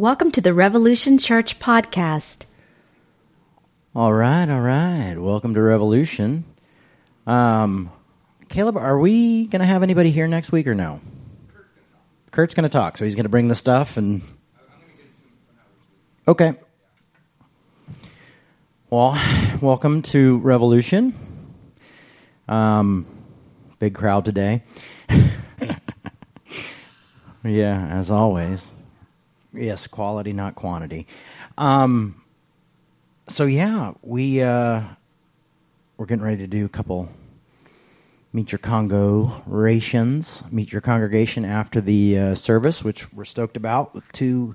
Welcome to the Revolution Church podcast. All right, all right. Welcome to Revolution. Um, Caleb, are we going to have anybody here next week or no? Kurt's going to talk, so he's going to bring the stuff and. Okay. Well, welcome to Revolution. Um, big crowd today. yeah, as always. Yes, quality, not quantity. Um, so yeah, we uh, we're getting ready to do a couple meet your Congo rations, meet your congregation after the uh, service, which we're stoked about with two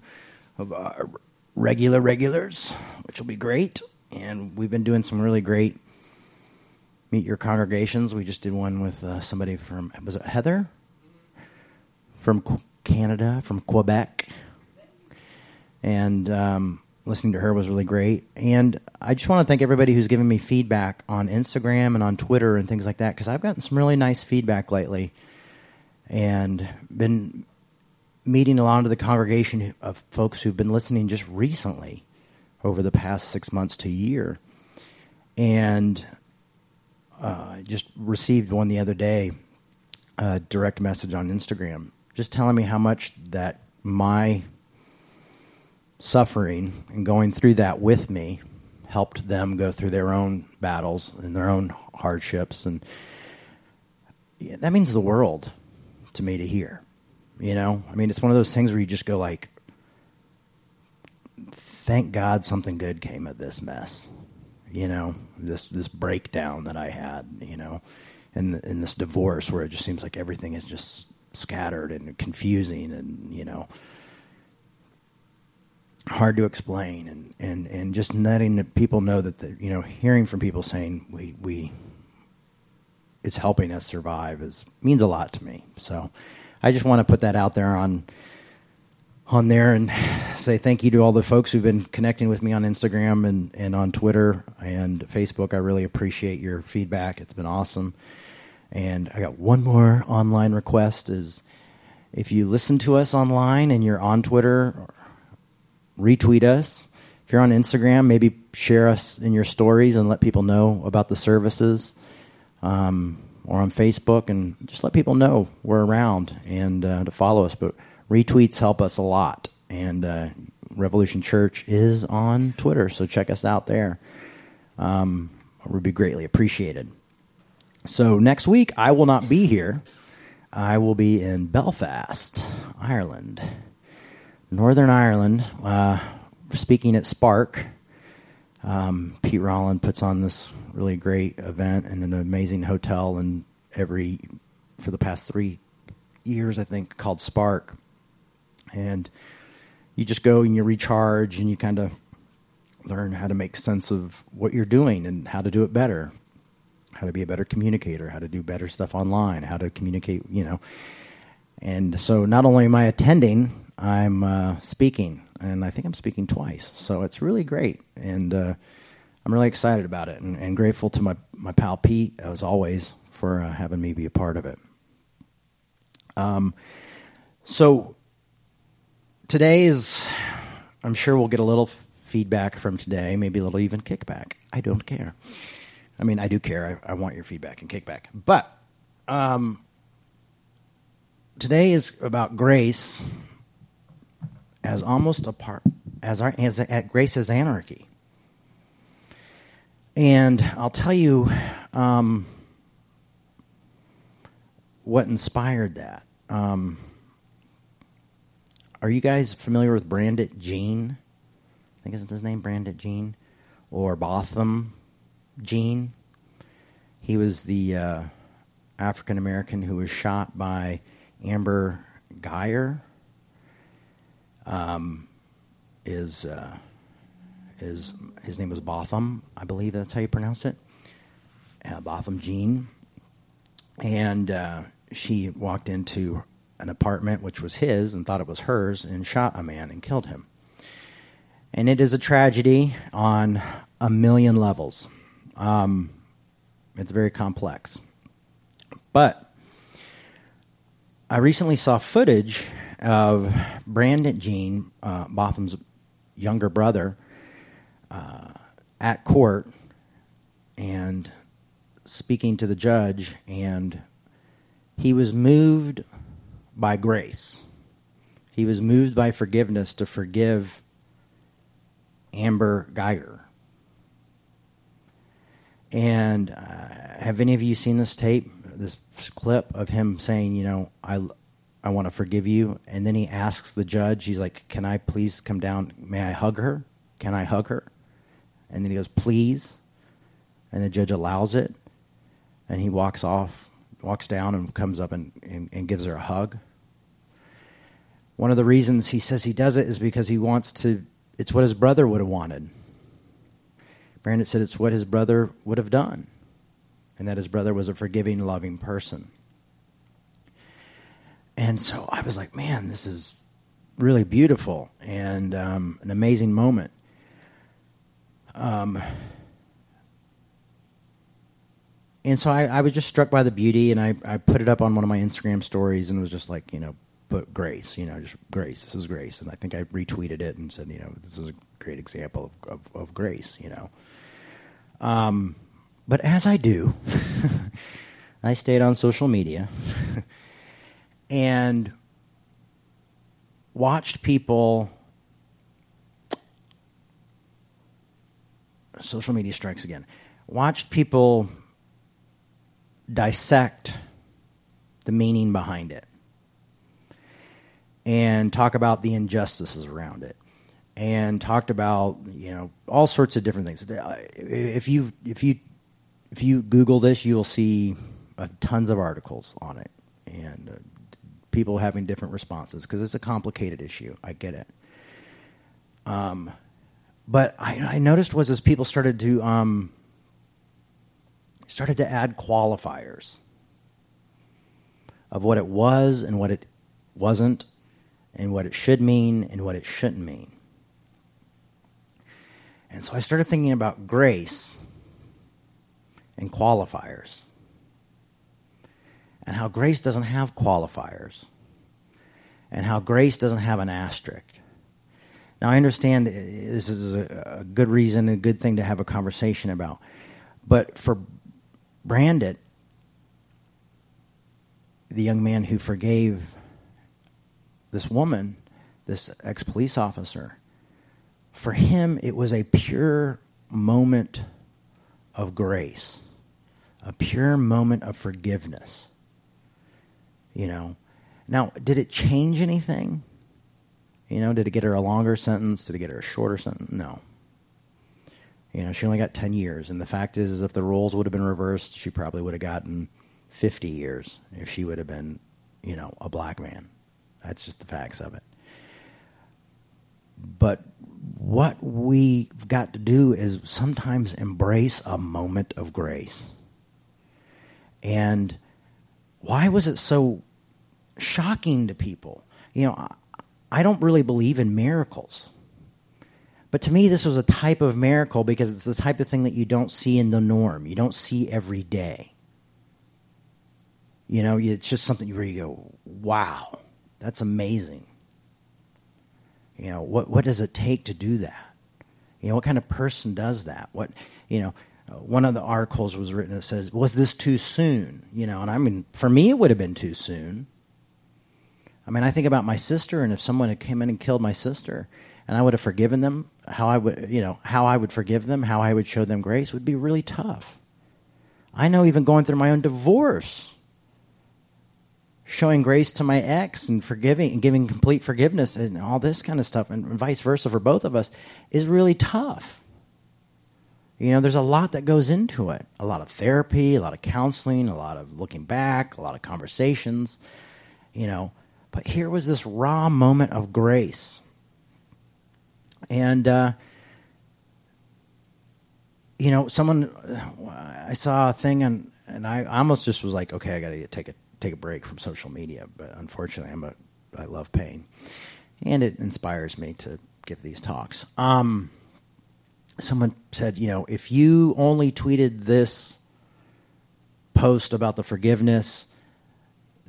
of our regular regulars, which will be great. And we've been doing some really great meet your congregations. We just did one with uh, somebody from was it Heather from Canada, from Quebec, and um, listening to her was really great. And I just want to thank everybody who's given me feedback on Instagram and on Twitter and things like that because I've gotten some really nice feedback lately, and been meeting a lot of the congregation of folks who've been listening just recently over the past six months to year. And uh, just received one the other day, a direct message on Instagram, just telling me how much that my suffering and going through that with me helped them go through their own battles and their own hardships. And yeah, that means the world to me to hear. You know, I mean, it's one of those things where you just go like, thank God something good came of this mess. You know, this this breakdown that I had. You know, and in this divorce where it just seems like everything is just scattered and confusing, and you know, hard to explain, and and and just letting people know that the, you know, hearing from people saying we we it's helping us survive is means a lot to me. So I just want to put that out there on on there and say thank you to all the folks who've been connecting with me on Instagram and, and on Twitter and Facebook. I really appreciate your feedback. It's been awesome. And I got one more online request is if you listen to us online and you're on Twitter, retweet us. If you're on Instagram, maybe share us in your stories and let people know about the services. Um, or on Facebook and just let people know we're around and uh, to follow us. But retweets help us a lot. And uh, Revolution Church is on Twitter, so check us out there. Um, it would be greatly appreciated. So next week, I will not be here. I will be in Belfast, Ireland, Northern Ireland, uh, speaking at Spark. Um, Pete Rollins puts on this really great event in an amazing hotel, and every for the past three years, I think, called Spark. And you just go and you recharge, and you kind of learn how to make sense of what you're doing and how to do it better, how to be a better communicator, how to do better stuff online, how to communicate, you know. And so, not only am I attending, I'm uh, speaking and I think I'm speaking twice. So it's really great, and uh, I'm really excited about it, and, and, grateful to my my pal Pete as always for uh, having me be a part of it. Um, so today is, I'm sure we'll get a little feedback from today, maybe a little even kickback. I don't care. I mean, I do care. I, I want your feedback and kickback, but. Um, today is about grace as almost a part as our as at grace as anarchy. And I'll tell you um, what inspired that. Um, are you guys familiar with Brandt Jean? I think isn't his name Brandt Jean or Botham Jean? He was the uh, African American who was shot by Amber Guyger um, is uh, is his name was Botham, I believe that's how you pronounce it. Uh, Botham Jean, and uh, she walked into an apartment which was his and thought it was hers and shot a man and killed him. And it is a tragedy on a million levels. Um, it's very complex. But I recently saw footage of Brandon Jean, uh, Botham's younger brother, uh, at court and speaking to the judge, and he was moved by grace. He was moved by forgiveness to forgive Amber Guyger. And uh, have any of you seen this tape, this clip of him saying, you know, I, I want to forgive you? And then he asks the judge, he's like, can I please come down? May I hug her? Can I hug her? And then he goes, please. And the judge allows it. And he walks off, walks down, and comes up and, and, and gives her a hug. One of the reasons he says he does it is because he wants to, it's what his brother would have wanted. Brandon said it's what his brother would have done, and that his brother was a forgiving, loving person. And so I was like, man, this is really beautiful and um, an amazing moment. Um, and so I, I, was just struck by the beauty, and I, I put it up on one of my Instagram stories, and was just like, you know, put grace, you know, just grace. This is grace, and I think I retweeted it and said, you know, this is a great example of, of, of grace, you know. Um, but as I do, I stayed on social media and watched people. Social media strikes again. Watched people dissect the meaning behind it and talk about the injustices around it and talked about you know all sorts of different things if you if you if you google this you will see uh, tons of articles on it and uh, people having different responses because it's a complicated issue. I get it. Um, but I, I, noticed was as people started to um, started to add qualifiers of what it was and what it wasn't and what it should mean and what it shouldn't mean. And so I started thinking about grace and qualifiers and how grace doesn't have qualifiers and how grace doesn't have an asterisk. Now, I understand this is a, good reason, a good thing to have a conversation about. But for Brandon, the young man who forgave this woman, this ex police officer, for him, it was a pure moment of grace, a pure moment of forgiveness. You know, now, did it change anything? You know, did it get her a longer sentence? Did it get her a shorter sentence? No. You know, she only got 10 years. And the fact is, is if the roles would have been reversed, she probably would have gotten 50 years if she would have been, you know, a black man. That's just the facts of it. But what we've got to do is sometimes embrace a moment of grace. And why was it so shocking to people? You know, I don't really believe in miracles. But to me, this was a type of miracle because it's the type of thing that you don't see in the norm. You don't see every day. You know, it's just something where you go, wow. That's amazing. You know, what, what does it take to do that? You know, what kind of person does that? What, you know, Uh, one of the articles was written that says, was this too soon? You know, and I mean, for me, it would have been too soon. I mean, I think about my sister, and if someone had come in and killed my sister, and I would have forgiven them, how I would, you know, how I would forgive them, how I would show them grace would be really tough. I know even going through my own divorce, showing grace to my ex and forgiving and giving complete forgiveness and all this kind of stuff and vice versa for both of us is really tough. You know, there's a lot that goes into it. A lot of therapy, a lot of counseling, a lot of looking back, a lot of conversations, you know. But here was this raw moment of grace. And uh, you know, someone I saw a thing and and I almost just was like, okay, I got to take a take a break from social media, but unfortunately, I'm a I love pain, and it inspires me to give these talks. Um, someone said, you know, if you only tweeted this post about the forgiveness,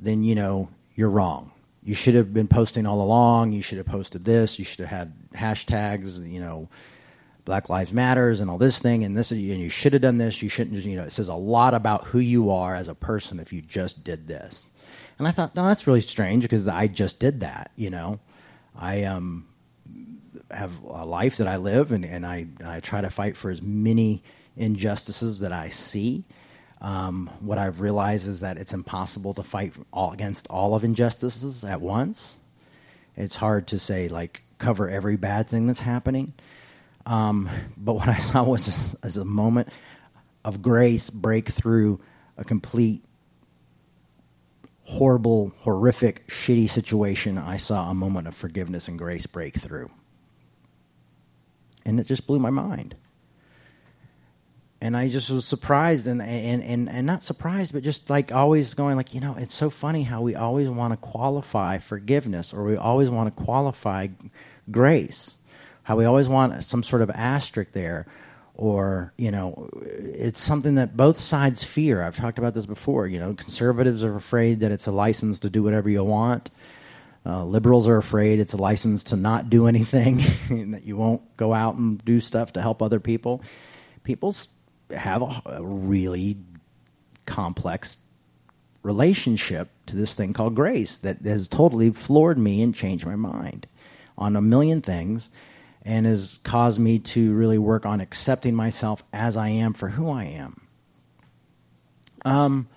then you know you're wrong. you should have been posting all along. You should have posted this. You should have had hashtags, you know, Black Lives Matters and all this thing and this and you should have done this. You shouldn't. You know, it says a lot about who you are as a person if you just did this. And I thought, no, that's really strange because I just did that. You know, I um have a life that I live and, and I I try to fight for as many injustices that I see. Um, what I've realized is that it's impossible to fight all, against all of injustices at once. It's hard to say like cover every bad thing that's happening. Um, but what I saw was as a moment of grace break through a complete horrible, horrific, shitty situation. I saw a moment of forgiveness and grace break through. And it just blew my mind and I just was surprised and, and, and, and not surprised, but just like always going like, you know, it's so funny how we always want to qualify forgiveness or we always want to qualify grace, how we always want some sort of asterisk there or, you know, it's something that both sides fear. I've talked about this before, you know, conservatives are afraid that it's a license to do whatever you want. Uh, liberals are afraid it's a license to not do anything and that you won't go out and do stuff to help other people. People have a, a really complex relationship to this thing called grace that has totally floored me and changed my mind on a million things and has caused me to really work on accepting myself as I am for who I am. Um,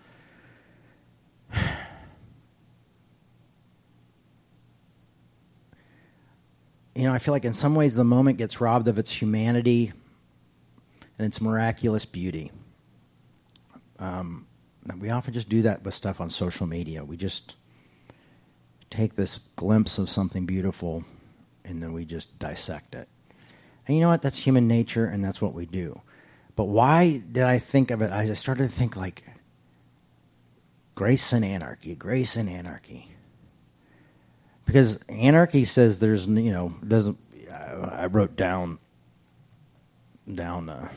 you know, I feel like in some ways the moment gets robbed of its humanity and its miraculous beauty. Um, we often just do that with stuff on social media. We just take this glimpse of something beautiful and then we just dissect it. And you know what? That's human nature and that's what we do. But why did I think of it? I started to think like grace and anarchy, grace and anarchy. Because anarchy says there's, you know, doesn't. I wrote down down a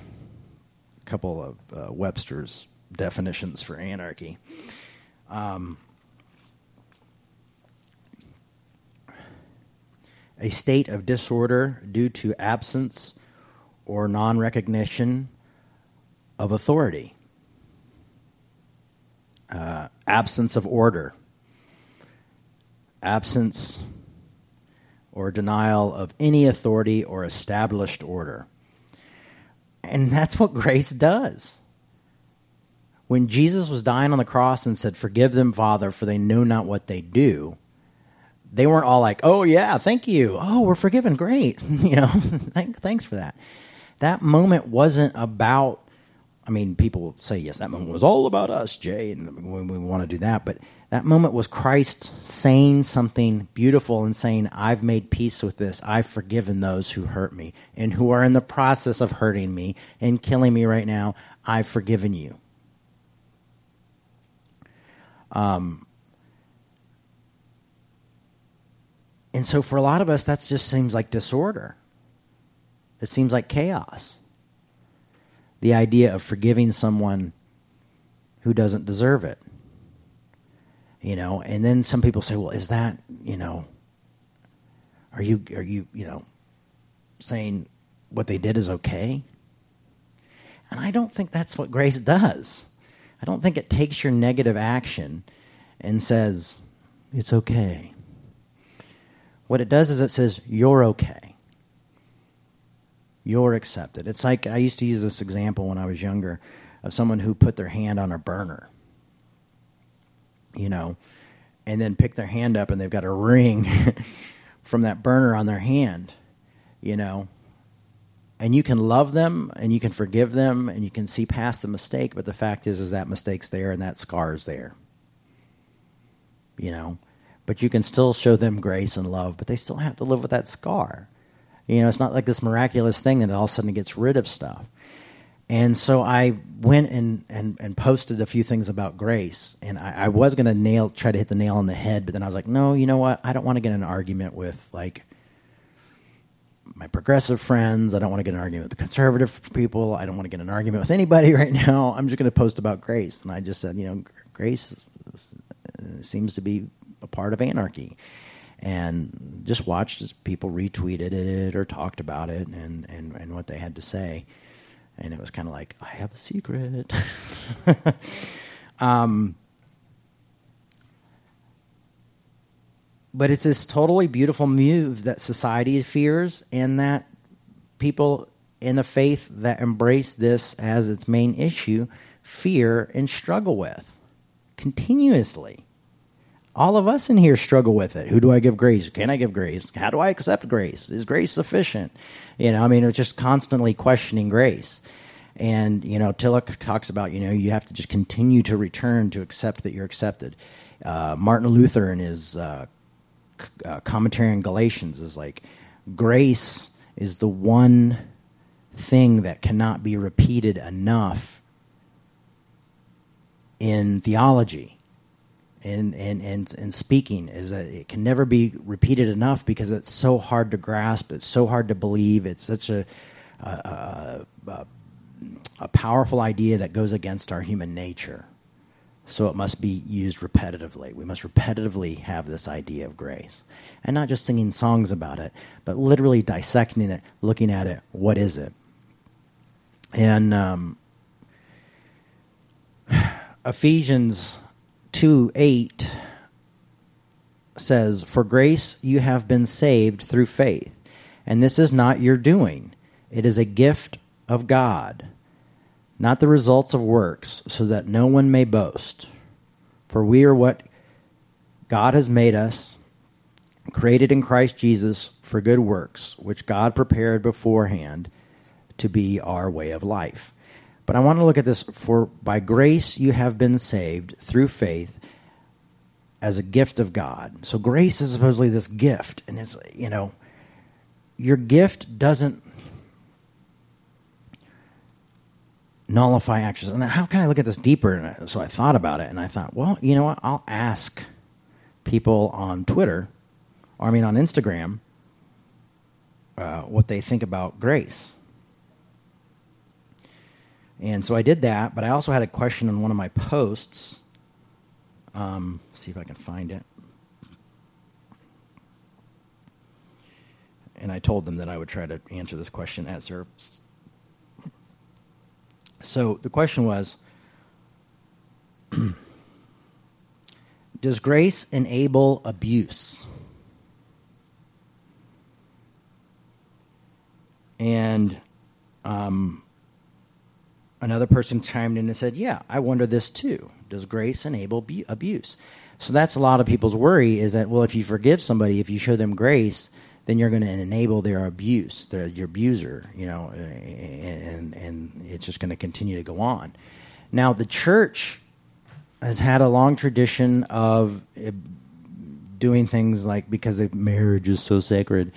couple of uh, Webster's definitions for anarchy. Um, a state of disorder due to absence or non recognition of authority, uh, absence of order, absence or denial of any authority or established order. And that's what grace does. When Jesus was dying on the cross and said, Forgive them, Father, for they know not what they do, they weren't all like, Oh, yeah, thank you. Oh, we're forgiven. Great. you know, thanks for that. That moment wasn't about I mean, people say, yes, that moment was all about us, Jay, and we, we want to do that. But that moment was Christ saying something beautiful and saying, I've made peace with this. I've forgiven those who hurt me and who are in the process of hurting me and killing me right now. I've forgiven you. Um, and so for a lot of us, that just seems like disorder. It seems like chaos the idea of forgiving someone who doesn't deserve it. You know, and then some people say, well, is that, you know, are you, are you, you know, saying what they did is okay? And I don't think that's what grace does. I don't think it takes your negative action and says, it's okay. What it does is it says, you're okay you're accepted. It's like I used to use this example when I was younger of someone who put their hand on a burner, you know, and then pick their hand up and they've got a ring from that burner on their hand, you know. And you can love them and you can forgive them and you can see past the mistake, but the fact is is that mistake's there and that scar's there. You know. But you can still show them grace and love, but they still have to live with that scar. You know, it's not like this miraculous thing that all of a sudden gets rid of stuff. And so I went and, and, and posted a few things about grace. And I, I was going to nail, try to hit the nail on the head, but then I was like, no, you know what? I don't want to get an argument with like my progressive friends. I don't want to get an argument with the conservative people. I don't want to get an argument with anybody right now. I'm just going to post about grace. And I just said, you know, grace is, uh, seems to be a part of anarchy. And just watched as people retweeted it or talked about it and, and, and what they had to say. And it was kind of like, I have a secret. um, but it's this totally beautiful move that society fears and that people in the faith that embrace this as its main issue fear and struggle with continuously. All of us in here struggle with it. Who do I give grace? Can I give grace? How do I accept grace? Is grace sufficient? You know, I mean, it's just constantly questioning grace. And, you know, Tillich talks about, you know, you have to just continue to return to accept that you're accepted. Uh, Martin Luther in his uh, uh, commentary on Galatians is like, grace is the one thing that cannot be repeated enough in theology and, and, and, and speaking is that it can never be repeated enough because it's so hard to grasp, it's so hard to believe, it's such a, a, a, a powerful idea that goes against our human nature. So it must be used repetitively. We must repetitively have this idea of grace. And not just singing songs about it, but literally dissecting it, looking at it. What is it? And um, Ephesians 2 8 says, For grace you have been saved through faith. And this is not your doing, it is a gift of God, not the results of works, so that no one may boast. For we are what God has made us, created in Christ Jesus for good works, which God prepared beforehand to be our way of life. But I want to look at this for by grace you have been saved through faith as a gift of God. So grace is supposedly this gift, and it's you know, your gift doesn't nullify actions. And how can I look at this deeper? And so I thought about it, and I thought, well, you know what? I'll ask people on Twitter, or I mean on Instagram, uh, what they think about grace. And so I did that, but I also had a question on one of my posts. Um, see if I can find it. And I told them that I would try to answer this question at service. So the question was Does grace enable abuse? And um, another person chimed in and said, Yeah, I wonder this too. Does grace enable bu- abuse? So that's a lot of people's worry is that, well, if you forgive somebody, if you show them grace, then you're going to enable their abuse, their, your abuser, you know, and, and it's just going to continue to go on. Now, the church has had a long tradition of eh, doing things like because marriage is so sacred,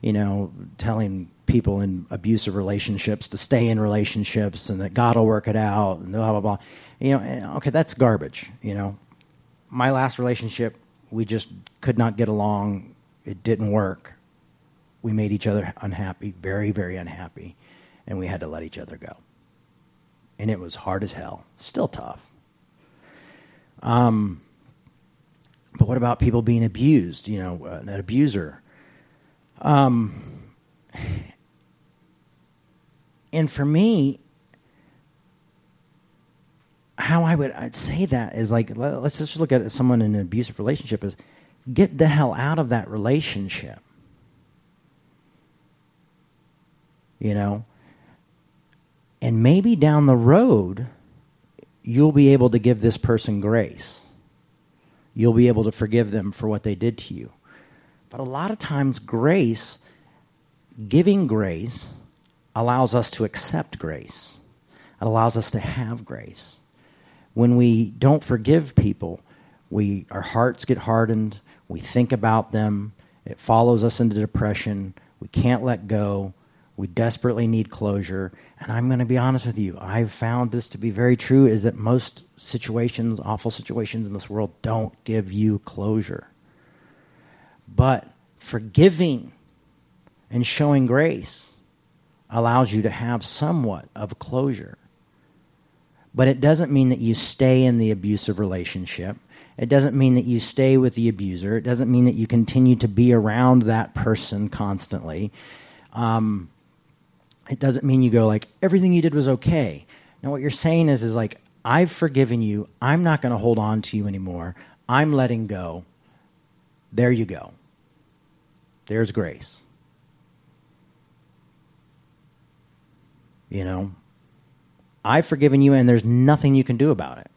you know, telling people in abusive relationships to stay in relationships and that God will work it out and blah blah blah. You know, okay, that's garbage. You know, my last relationship, we just could not get along. It didn't work. We made each other unhappy, very very unhappy, and we had to let each other go. And it was hard as hell. Still tough. Um, but what about people being abused? You know, an abuser. Um, and for me, how I would I'd say that is like let's just look at someone in an abusive relationship is get the hell out of that relationship. You know? And maybe down the road you'll be able to give this person grace. You'll be able to forgive them for what they did to you. But a lot of times grace giving grace allows us to accept grace. It allows us to have grace. When we don't forgive people, we our hearts get hardened, we think about them, it follows us into depression, we can't let go, we desperately need closure. And I'm going to be honest with you, I've found this to be very true is that most situations, awful situations in this world don't give you closure. But forgiving and showing grace allows you to have somewhat of closure. but it doesn't mean that you stay in the abusive relationship. It doesn't mean that you stay with the abuser. It doesn't mean that you continue to be around that person constantly. Um, it doesn't mean you go like everything you did was okay. Now what you're saying is is like I've forgiven you. I'm not going to hold on to you anymore. I'm letting go. There you go. There's grace. You know, I've forgiven you and there's nothing you can do about it.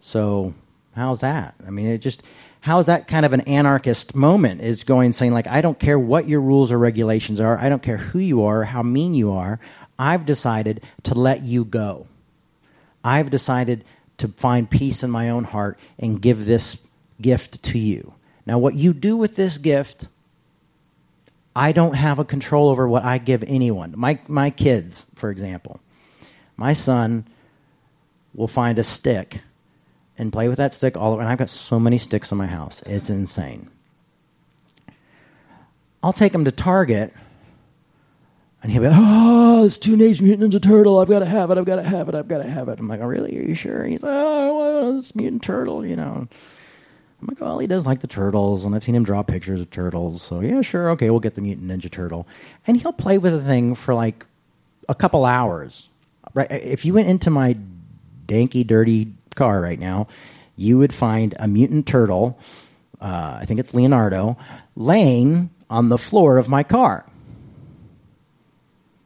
So, how's that? I mean, it just how's that kind of an anarchist moment is going saying like I don't care what your rules or regulations are. I don't care who you are, how mean you are. I've decided to let you go. I've decided to find peace in my own heart and give this gift to you. Now, what you do with this gift, I don't have a control over what I give anyone. My, my kids, for example, my son will find a stick and play with that stick all over. And I've got so many sticks in my house. It's insane. I'll take him to Target and he'll be, oh, it's Teenage Mutant Ninja Turtle. I've got to have it. I've got to have it. I've got to have it. I'm like, oh, really? Are you sure? he's like, oh, well, it's Mutant Turtle, you know. I'm like, well, he does like the turtles, and I've seen him draw pictures of turtles. So, yeah, sure. Okay, we'll get the Mutant Ninja Turtle. And he'll play with the thing for like a couple hours. Right? If you went into my danky, dirty car right now, you would find a mutant turtle, uh, I think it's Leonardo, laying on the floor of my car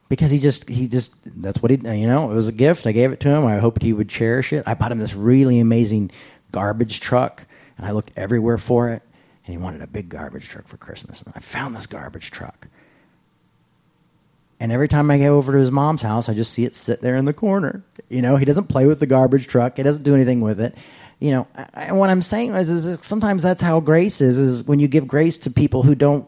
because he just he just that's what he you know it was a gift i gave it to him i hoped he would cherish it i bought him this really amazing garbage truck and i looked everywhere for it and he wanted a big garbage truck for christmas. And i found this garbage truck. And every time i go over to his mom's house i just see it sit there in the corner. You know he doesn't play with the garbage truck. He doesn't do anything with it. You know and what i'm saying is, is sometimes that's how grace is is when you give grace to people who don't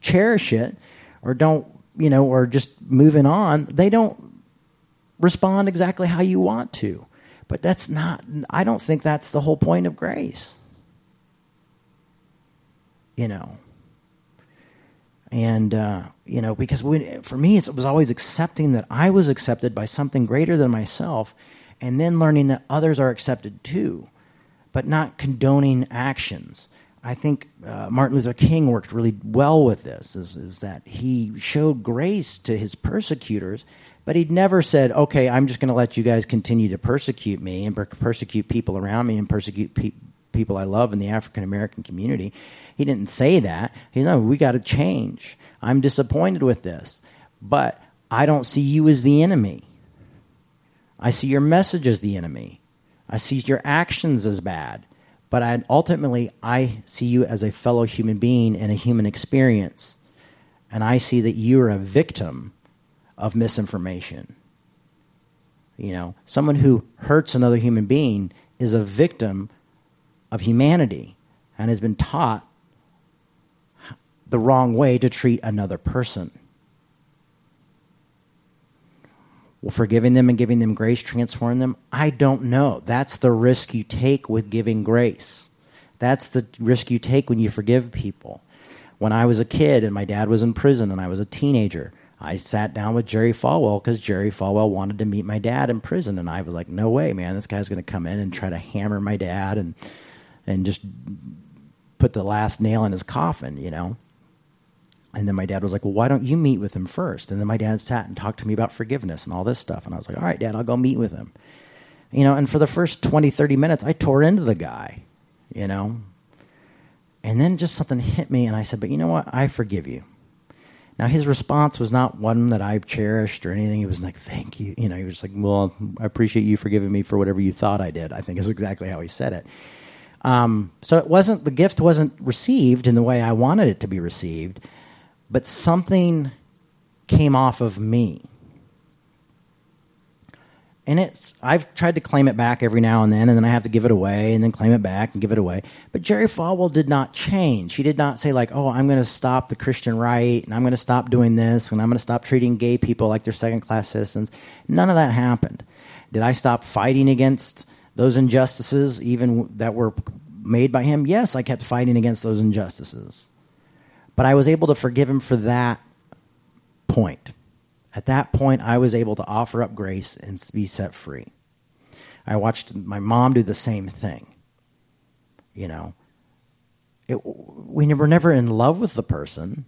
cherish it or don't you know, or just moving on, they don't respond exactly how you want to. But that's not, I don't think that's the whole point of grace. You know. And, uh, you know, because when, for me, it was always accepting that I was accepted by something greater than myself, and then learning that others are accepted too, but not condoning actions. I think uh, Martin Luther King worked really well with this, is, is that he showed grace to his persecutors, but he'd never said, okay, I'm just going to let you guys continue to persecute me and per- persecute people around me and persecute pe- people I love in the African American community. He didn't say that. He said, no, we got to change. I'm disappointed with this, but I don't see you as the enemy. I see your message as the enemy. I see your actions as bad. But I, ultimately, I see you as a fellow human being and a human experience. And I see that you're a victim of misinformation. You know, someone who hurts another human being is a victim of humanity and has been taught the wrong way to treat another person. Well, forgiving them and giving them grace transform them? I don't know. That's the risk you take with giving grace. That's the risk you take when you forgive people. When I was a kid and my dad was in prison and I was a teenager, I sat down with Jerry Falwell because Jerry Falwell wanted to meet my dad in prison, and I was like, "No way, man! This guy's going to come in and try to hammer my dad and and just put the last nail in his coffin," you know. And then my dad was like, Well, why don't you meet with him first? And then my dad sat and talked to me about forgiveness and all this stuff. And I was like, All right, dad, I'll go meet with him. You know, and for the first 20, 30 minutes, I tore into the guy, you know. And then just something hit me, and I said, But you know what? I forgive you. Now, his response was not one that I cherished or anything. He was like, Thank you. You know, he was like, Well, I appreciate you forgiving me for whatever you thought I did. I think is exactly how he said it. Um, so it wasn't, the gift wasn't received in the way I wanted it to be received but something came off of me. And it's I've tried to claim it back every now and then, and then I have to give it away, and then claim it back and give it away. But Jerry Falwell did not change. He did not say like, "Oh, I'm going to stop the Christian right, and I'm going to stop doing this, and I'm going to stop treating gay people like they're second class citizens." None of that happened. Did I stop fighting against those injustices, even that were made by him? Yes, I kept fighting against those injustices. But I was able to forgive him for that point. At that point, I was able to offer up grace and be set free. I watched my mom do the same thing. You know, it, we were never in love with the person.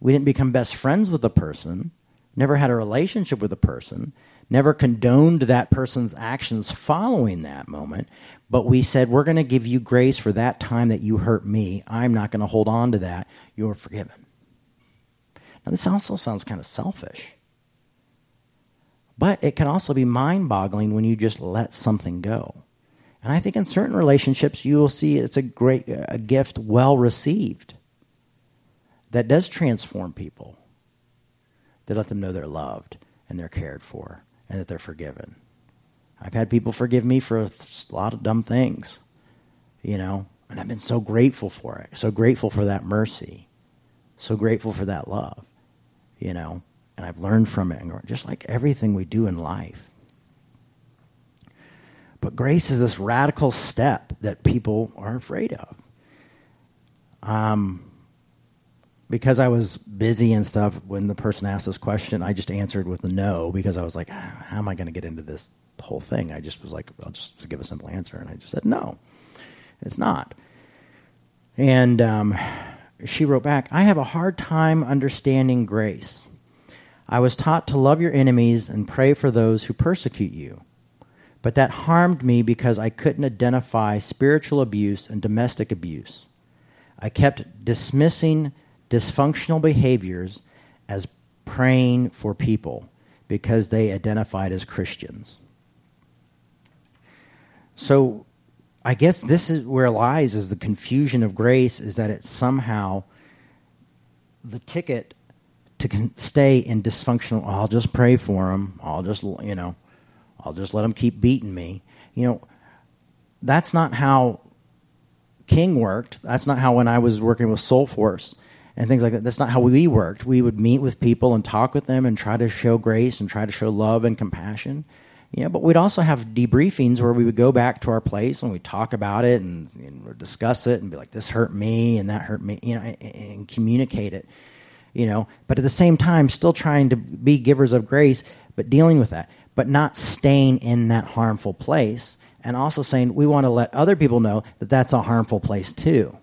We didn't become best friends with the person, never had a relationship with the person, never condoned that person's actions following that moment, but we said, We're going to give you grace for that time that you hurt me. I'm not going to hold on to that. You're forgiven. Now, this also sounds kind of selfish. But it can also be mind boggling when you just let something go. And I think in certain relationships, you will see it's a great a gift well received that does transform people, that let them know they're loved and they're cared for and that they're forgiven. I've had people forgive me for a lot of dumb things, you know, and I've been so grateful for it, so grateful for that mercy, so grateful for that love, you know, and I've learned from it, just like everything we do in life. But grace is this radical step that people are afraid of. Um, because I was busy and stuff when the person asked this question, I just answered with a no because I was like, ah, how am I going to get into this whole thing? I just was like, I'll just give a simple answer. And I just said, no, it's not. And um, she wrote back, I have a hard time understanding grace. I was taught to love your enemies and pray for those who persecute you. But that harmed me because I couldn't identify spiritual abuse and domestic abuse. I kept dismissing dysfunctional behaviors as praying for people because they identified as Christians. So I guess this is where lies is the confusion of grace is that it's somehow the ticket to stay in dysfunctional. Oh, I'll just pray for them. I'll just you know I'll just let them keep beating me. You know, that's not how King worked. That's not how when I was working with Soulforce and things like that. That's not how we worked. We would meet with people and talk with them and try to show grace and try to show love and compassion. Know, but we'd also have debriefings where we would go back to our place and we'd talk about it and, and discuss it and be like, this hurt me and that hurt me, you know, and, and communicate it, you know. But at the same time, still trying to be givers of grace, but dealing with that but not staying in that harmful place. And also saying we want to let other people know that that's a harmful place too.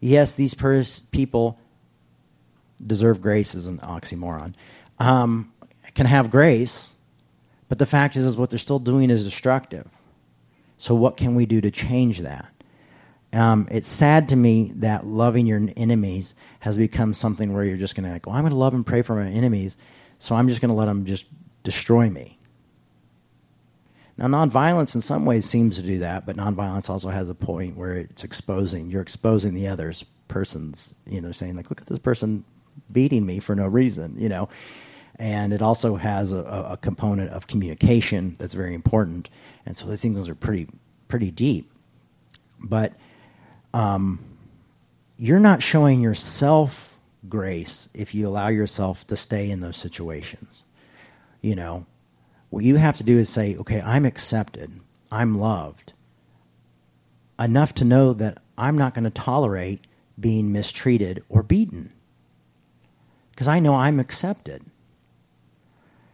Yes, these pers- people deserve grace is an oxymoron. Um, can have grace, but the fact is, is what they're still doing is destructive. So what can we do to change that? Um, it's sad to me that loving your enemies has become something where you're just going to like, well, I'm going to love and pray for my enemies, so I'm just going to let them just destroy me. Now, nonviolence in some ways seems to do that, but nonviolence also has a point where it's exposing. You're exposing the other person's, you know, saying, like, look at this person beating me for no reason, you know. And it also has a, a component of communication that's very important. And so these things are pretty, pretty deep. But um, you're not showing yourself grace if you allow yourself to stay in those situations you know, what you have to do is say, okay, I'm accepted, I'm loved, enough to know that I'm not going to tolerate being mistreated or beaten. Because I know I'm accepted.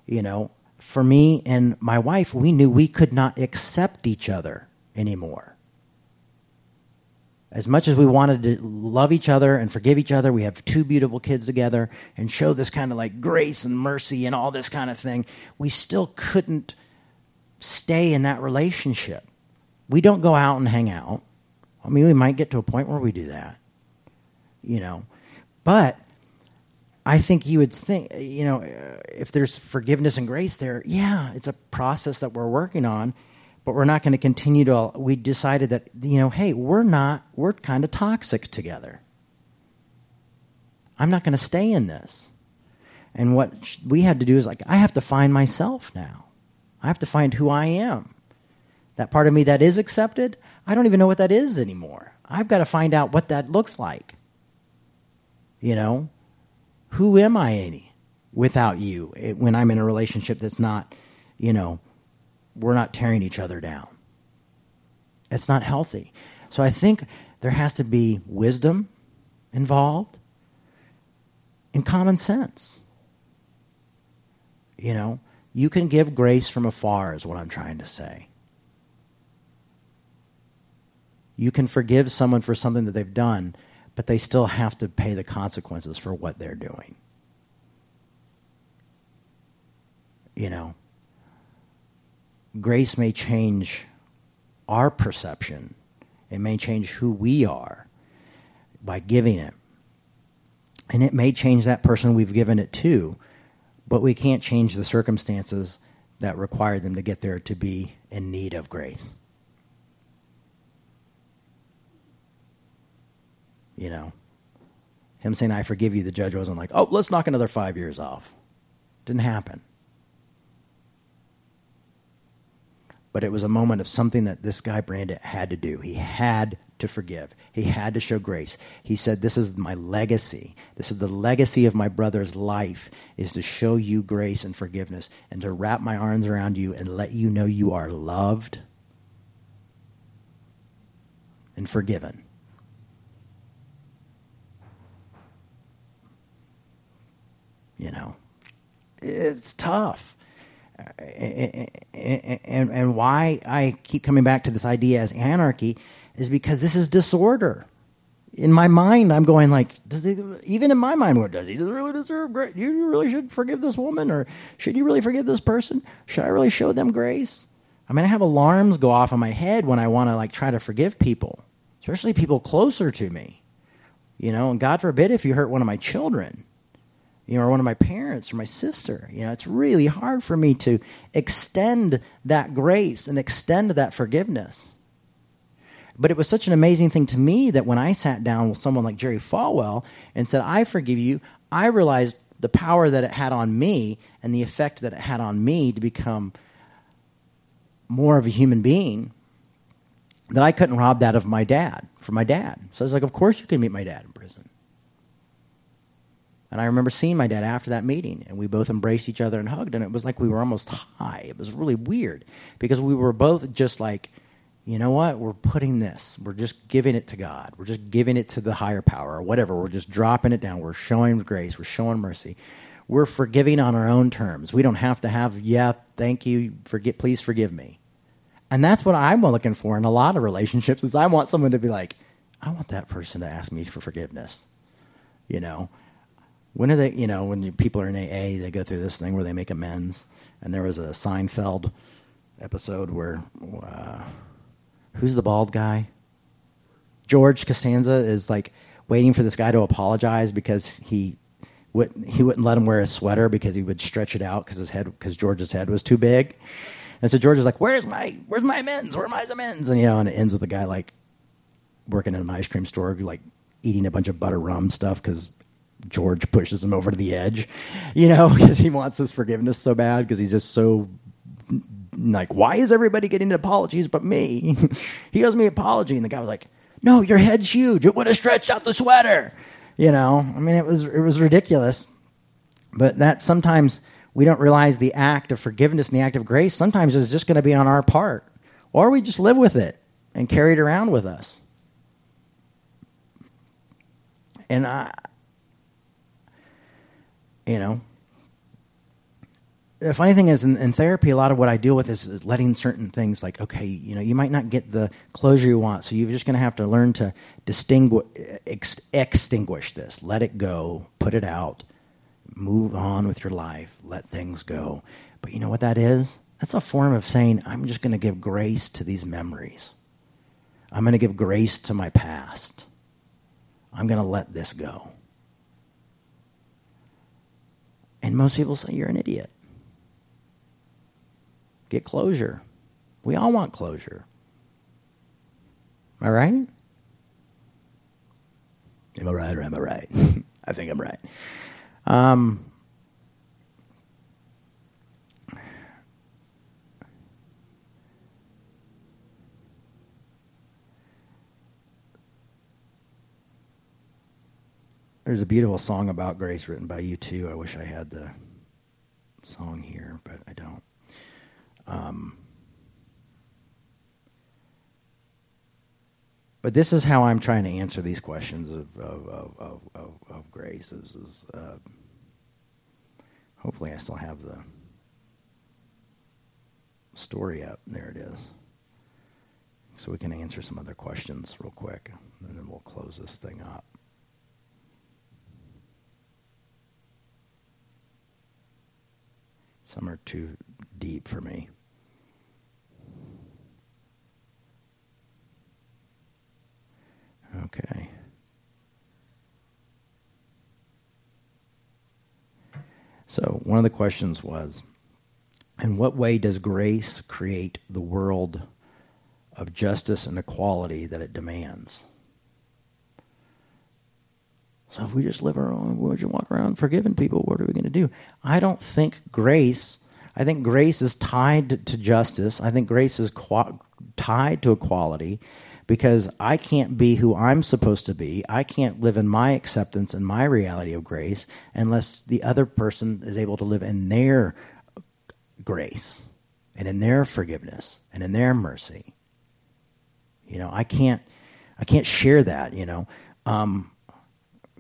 You know, for me and my wife, we knew we could not accept each other anymore as much as we wanted to love each other and forgive each other, we have two beautiful kids together and show this kind of like grace and mercy and all this kind of thing, we still couldn't stay in that relationship. We don't go out and hang out. I mean, we might get to a point where we do that, you know. But I think you would think, you know, if there's forgiveness and grace there, yeah, it's a process that we're working on but we're not going to continue to. We decided that, you know, hey, we're not, we're kind of toxic together. I'm not going to stay in this. And what we had to do is like, I have to find myself now. I have to find who I am. That part of me that is accepted, I don't even know what that is anymore. I've got to find out what that looks like. You know, who am I any without you when I'm in a relationship that's not, you know, we're not tearing each other down. It's not healthy. So I think there has to be wisdom involved and common sense. You know, you can give grace from afar, is what I'm trying to say. You can forgive someone for something that they've done, but they still have to pay the consequences for what they're doing. You know, grace may change our perception, it may change who we are by giving it. And it may change that person we've given it to, but we can't change the circumstances that require them to get there to be in need of grace. You know, him saying, I forgive you, the judge wasn't like, oh, let's knock another five years off. Didn't happen. But it was a moment of something that this guy, Brandon, had to do. He had to forgive. He had to show grace. He said, This is my legacy. This is the legacy of my brother's life, is to show you grace and forgiveness and to wrap my arms around you and let you know you are loved and forgiven. You know, it's tough. And, and, why I keep coming back to this idea as anarchy is because this is disorder. In my mind, I'm going like, does he, even in my mind, what does he really deserve grace? You really should forgive this woman, or should you really forgive this person? Should I really show them grace? I mean, I have alarms go off in my head when I want to like try to forgive people, especially people closer to me. You know, and God forbid if you hurt one of my children you know, or one of my parents or my sister. You know, it's really hard for me to extend that grace and extend that forgiveness. But it was such an amazing thing to me that when I sat down with someone like Jerry Falwell and said, I forgive you, I realized the power that it had on me and the effect that it had on me to become more of a human being that I couldn't rob that of my dad, for my dad. So I was like, of course you can meet my dad. And I remember seeing my dad after that meeting, and we both embraced each other and hugged, and it was like we were almost high. It was really weird because we were both just like, you know what? We're putting this, we're just giving it to God. We're just giving it to the higher power or whatever. We're just dropping it down. We're showing grace. We're showing mercy. We're forgiving on our own terms. We don't have to have, yeah, thank you, forget, please forgive me. And that's what I'm looking for in a lot of relationships is I want someone to be like, I want that person to ask me for forgiveness. You know, when are they, you know, when people are in AA, they go through this thing where they make amends. And there was a Seinfeld episode where, uh, who's the bald guy? George Costanza is like waiting for this guy to apologize because he would he wouldn't let him wear a sweater because he would stretch it out because his head because George's head was too big. And so George is like, "Where's my where's my amends? Where are my amends?" And you know, and it ends with a guy like working in an ice cream store, like eating a bunch of butter rum stuff because George pushes him over to the edge, you know, because he wants this forgiveness so bad because he's just so like, why is everybody getting apologies but me? he owes me an apology, and the guy was like, no, your head's huge. It would have stretched out the sweater. You know, I mean, it was it was ridiculous. But that sometimes we don't realize the act of forgiveness and the act of grace. Sometimes is just going to be on our part, or we just live with it and carry it around with us. And I, you know, the funny thing is in, in, therapy a lot of what i deal with is, is, letting certain things like okay you know you might not get the closure you want so you're just going to have to learn to distinguish ex- extinguish this. Let it go put it out move on with your life let things go. But you know what that is? That's a form of saying i'm just going to give grace to these memories. I'm going to give grace to my past. I'm going to let this go And most people say you're an idiot. Get closure. We all want closure. Am I right? Am I right or am I right? I think I'm right. Um, There's a beautiful song about grace written by U2. I wish I had the song here, but I don't. Um, but this is how I'm trying to answer these questions of of of of, of, grace. Is uh, hopefully I still have the story up. There it is. So we can answer some other questions real quick, and then we'll close this thing up. Some are too deep for me. Okay. So, one of the questions was In what way does grace create the world of justice and equality that it demands? So, if we just live our own, we just walk around forgiving people, what are we going to do? I don't think grace, I think grace is tied to justice. I think grace is tied to equality because I can't be who I'm supposed to be. I can't live in my acceptance and my reality of grace unless the other person is able to live in their grace and in their forgiveness and in their mercy. You know, I can't I can't share that, you know. Um,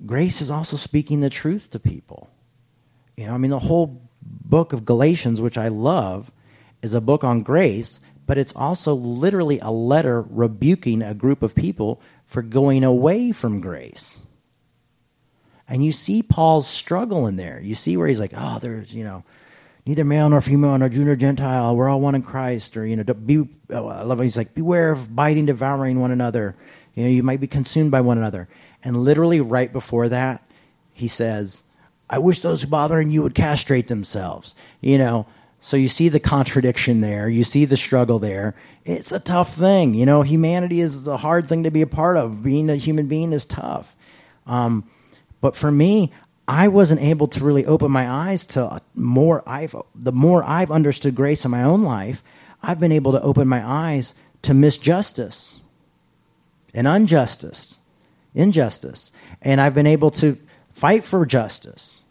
grace is also speaking the truth to people. You know, I mean the whole book of Galatians, which I love, is a book on grace but it's also literally a letter rebuking a group of people for going away from grace. And you see Paul's struggle in there. You see where he's like, oh, there's, you know, neither male nor female nor Jew nor Gentile, we're all one in Christ. Or, you know, be, oh, I love it. He's like, beware of biting, devouring one another. You know, you might be consumed by one another. And literally right before that, he says, I wish those bothering you would castrate themselves. You know, so you see the contradiction there. You see the struggle there. It's a tough thing. You know, humanity is a hard thing to be a part of. Being a human being is tough. Um, but for me, I wasn't able to really open my eyes to more. I've the more I've understood grace in my own life, I've been able to open my eyes to misjustice and injustice, injustice, and I've been able to fight for justice.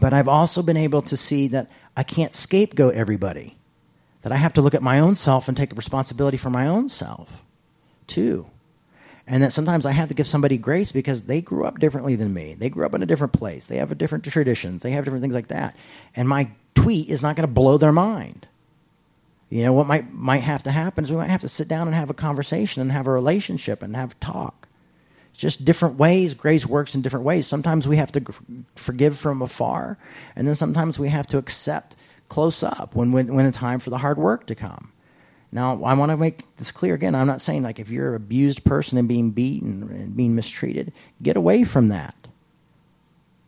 But I've also been able to see that I can't scapegoat everybody. That I have to look at my own self and take responsibility for my own self, too. And that sometimes I have to give somebody grace because they grew up differently than me. They grew up in a different place. They have a different traditions. They have different things like that. And my tweet is not going to blow their mind. You know what might might have to happen is we might have to sit down and have a conversation and have a relationship and have talk. Just different ways. Grace works in different ways. Sometimes we have to forgive from afar, and then sometimes we have to accept close up when, when, when it's time for the hard work to come. Now, I want to make this clear again. I'm not saying like if you're an abused person and being beaten and being mistreated, get away from that.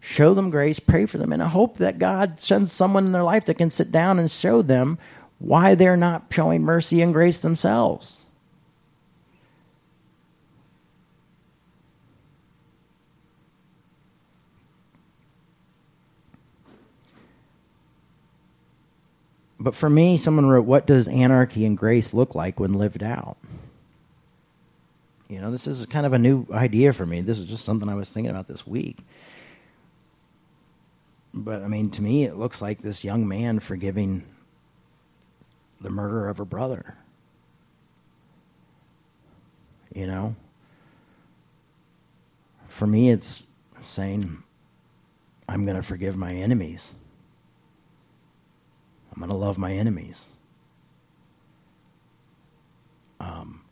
Show them grace, pray for them, and I hope that God sends someone in their life that can sit down and show them why they're not showing mercy and grace themselves. But for me, someone wrote, What does anarchy and grace look like when lived out? You know, this is kind of a new idea for me. This is just something I was thinking about this week. But I mean, to me, it looks like this young man forgiving the murder of her brother. You know? For me, it's saying, I'm going to forgive my enemies. I'm going to love my enemies. Um,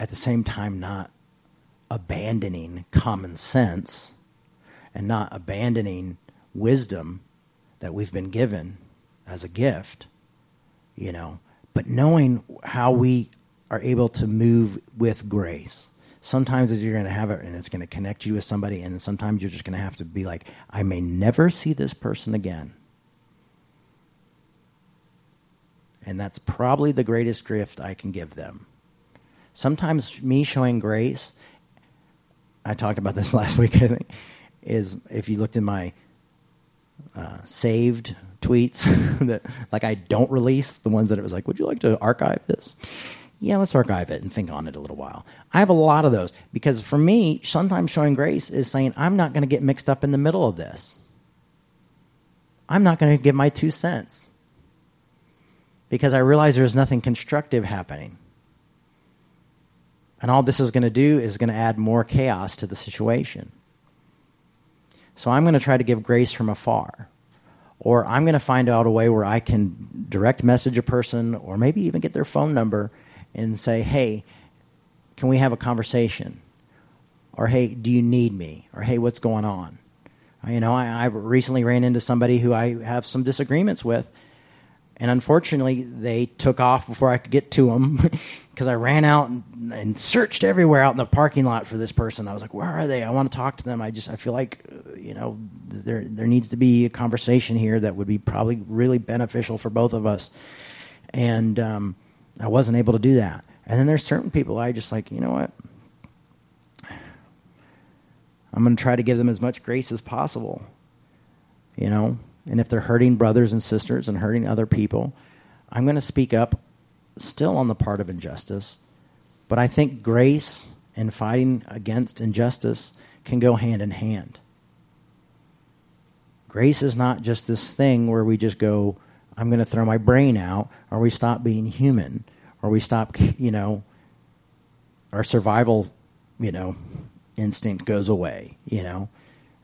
at the same time, not abandoning common sense and not abandoning wisdom that we've been given as a gift, you know, but knowing how we are able to move with grace. Sometimes you're going to have it and it's going to connect you with somebody, and sometimes you're just going to have to be like, I may never see this person again. And that's probably the greatest gift I can give them. Sometimes me showing grace, I talked about this last week, I think, is if you looked in my uh, saved tweets that like I don't release, the ones that it was like, would you like to archive this? Yeah, let's archive it and think on it a little while. I have a lot of those because for me, sometimes showing grace is saying, I'm not going to get mixed up in the middle of this. I'm not going to give my two cents because I realize there's nothing constructive happening. And all this is going to do is going to add more chaos to the situation. So I'm going to try to give grace from afar. or I'm going to find out a way where I can direct message a person or maybe even get their phone number and say, hey, can we have a conversation? Or hey, do you need me? Or hey, what's going on? You know, I, I recently ran into somebody who I have some disagreements with, and unfortunately, they took off before I could get to them because I ran out and, and, searched everywhere out in the parking lot for this person. I was like, "Where are they? I want to talk to them." I just I feel like, uh, you know, there there needs to be a conversation here that would be probably really beneficial for both of us. And um, I wasn't able to do that. And then there's certain people I just like, you know what? I'm going to try to give them as much grace as possible. You know, and if they're hurting brothers and sisters and hurting other people, I'm going to speak up still on the part of injustice. But I think grace and fighting against injustice can go hand in hand. Grace is not just this thing where we just go, I'm going to throw my brain out, or we stop being human, or we stop, you know, our survival, you know, instinct goes away, you know.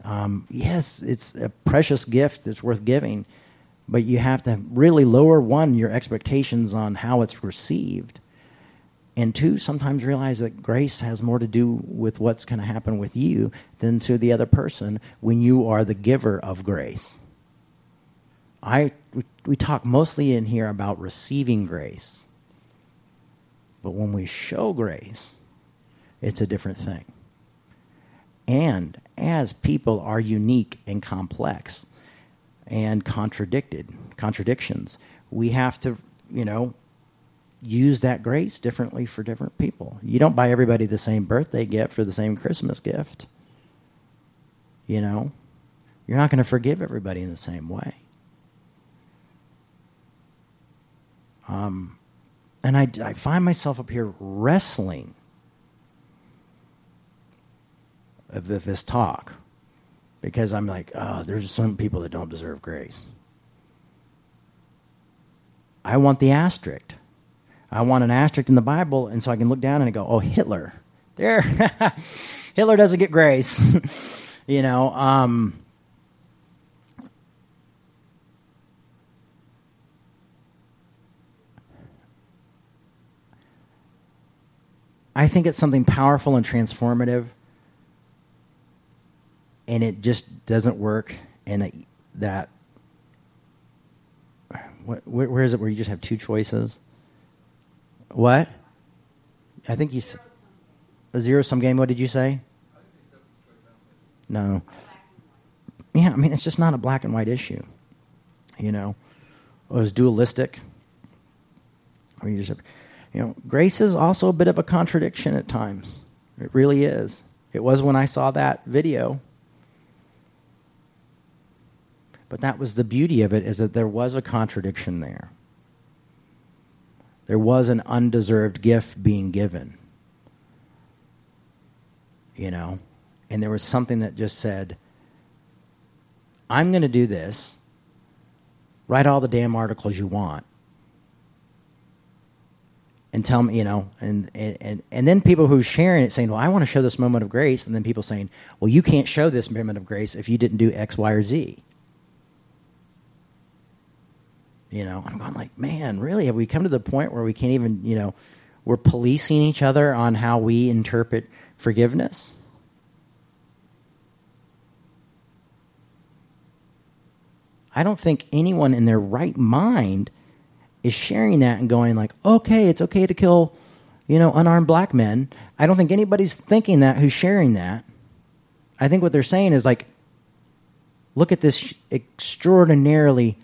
Um, yes, it's a precious gift that's worth giving, but you have to really lower one, your expectations on how it's received. And two, sometimes realize that grace has more to do with what's going to happen with you than to the other person when you are the giver of grace. I we, we talk mostly in here about receiving grace. But when we show grace, it's a different thing. And as people are unique and complex and contradicted, contradictions, we have to, you know, use that grace differently for different people. You don't buy everybody the same birthday gift or the same Christmas gift. You know, you're not going to forgive everybody in the same way. Um, and I, I find myself up here wrestling of this talk because I'm like, oh, there's some people that don't deserve grace. I want the asterisk. I want an asterisk in the Bible, and so I can look down and I go, oh, Hitler. There. Hitler doesn't get grace. you know, um, I think it's something powerful and transformative and it just doesn't work. And it, that, what, where, where is it where you just have two choices? What? I think you said a zero sum game. What did you say? No. Yeah, I mean, it's just not a black and white issue. You know, it was dualistic. Or you just, you know, grace is also a bit of a contradiction at times. It really is. It was when I saw that video but that was the beauty of it is that there was a contradiction there. There was an undeserved gift being given. You know? And there was something that just said, I'm going to do this. Write all the damn articles you want. And tell me, you know, and, and, and and then people who are sharing it saying, well, I want to show this moment of grace. And then people saying, well, you can't show this moment of grace if you didn't do X, Y, or Z. You know, I'm going like, man, really? Have we come to the point where we can't even, you know, we're policing each other on how we interpret forgiveness? I don't think anyone in their right mind is sharing that and going like, okay, it's okay to kill, you know, unarmed black men. I don't think anybody's thinking that who's sharing that. I think what they're saying is like, look at this extraordinarily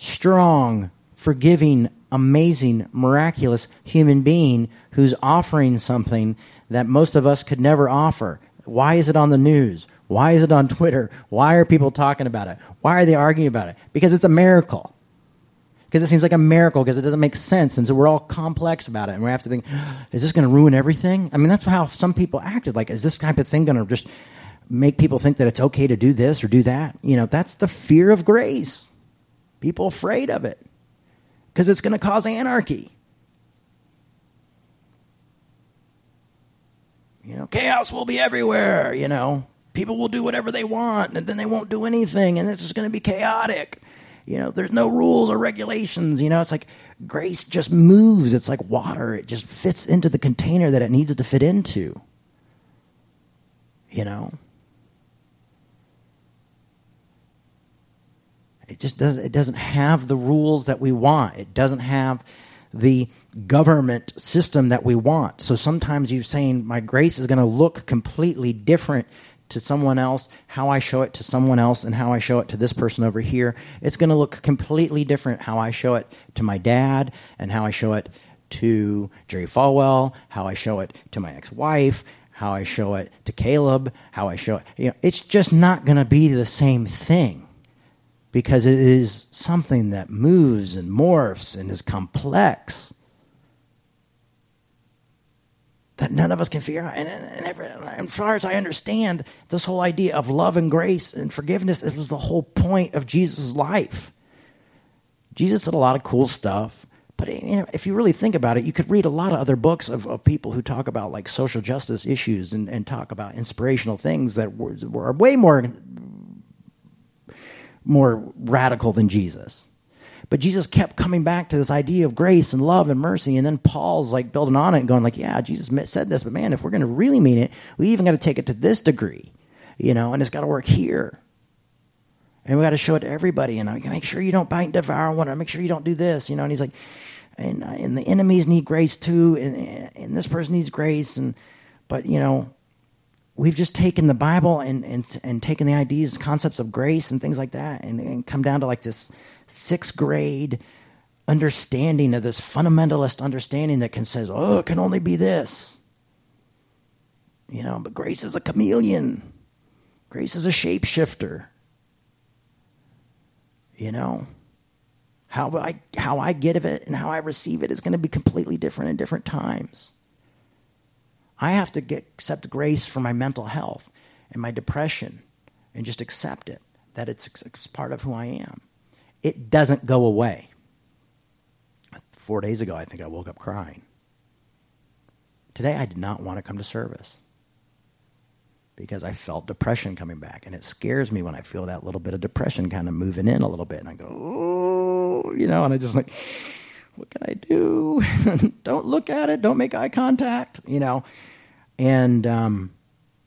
strong, forgiving, amazing, miraculous human being who's offering something that most of us could never offer. Why is it on the news? Why is it on Twitter? Why are people talking about it? Why are they arguing about it? Because it's a miracle. Because it seems like a miracle because it doesn't make sense. And so we're all complex about it. And we have to think, is this going to ruin everything? I mean, that's how some people acted. Like, is this type of thing going to just make people think that it's okay to do this or do that? You know, that's the fear of grace. People afraid of it because it's going to cause anarchy. You know, chaos will be everywhere, you know. people will do whatever they want and then they won't do anything and it's just going to be chaotic. You know, there's no rules or regulations. You know, it's like grace just moves. It's like water. It just fits into the container that it needs to fit into. You know? It just doesn't it doesn't have the rules that we want. It doesn't have the government system that we want. So sometimes you're saying my grace is going to look completely different to someone else, how I show it to someone else, and how I show it to this person over here. It's going to look completely different how I show it to my dad, and how I show it to Jerry Falwell, how I show it to my ex wife, how I show it to Caleb, how I show it. You know, it's just not going to be the same thing because it is something that moves and morphs and is complex that none of us can figure out. And, and, and, and as far as I understand, this whole idea of love and grace and forgiveness, it was the whole point of Jesus' life. Jesus did a lot of cool stuff. But you know, if you really think about it, you could read a lot of other books of, of people who talk about like social justice issues and, and talk about inspirational things that were, were way more more radical than Jesus. But Jesus kept coming back to this idea of grace and love and mercy. And then Paul's like building on it and going like, yeah, Jesus said this, but man, if we're going to really mean it, we even got to take it to this degree, you know, and it's got to work here. And we got to show it to everybody. And I make sure you don't bite and devour one. Make sure you don't do this, you know. And he's like, and, and the enemies need grace too. And, and this person needs grace. And, but, you know, we've just taken the Bible and, and, and taken the ideas, concepts of grace and things like that, and, and come down to like this sixth grade understanding of this fundamentalist understanding that can says, oh, it can only be this. You know, but grace is a chameleon. Grace is a shapeshifter. You know, how I how I get of it and how I receive it is going to be completely different in different times. I have to get accept grace for my mental health and my depression and just accept it that it's, it's part of who I am. It doesn't go away. Four days ago, I think I woke up crying. Today, I did not want to come to service because I felt depression coming back. And it scares me when I feel that little bit of depression kind of moving in a little bit. And I go, oh, you know, and I just like, what can I do? don't look at it. Don't make eye contact, you know. And um,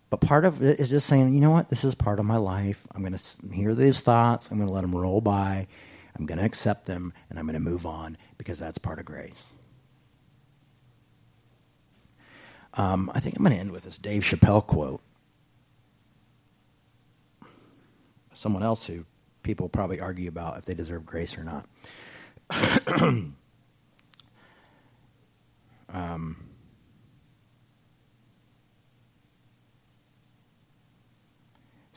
but part of it is just saying, you know what, this is part of my life. I'm going to hear these thoughts. I'm going to let them roll by. I'm going to accept them, and I'm going to move on because that's part of grace. Um, I think I'm going to end with this Dave Chappelle quote. Someone else who people probably argue about if they deserve grace or not. um,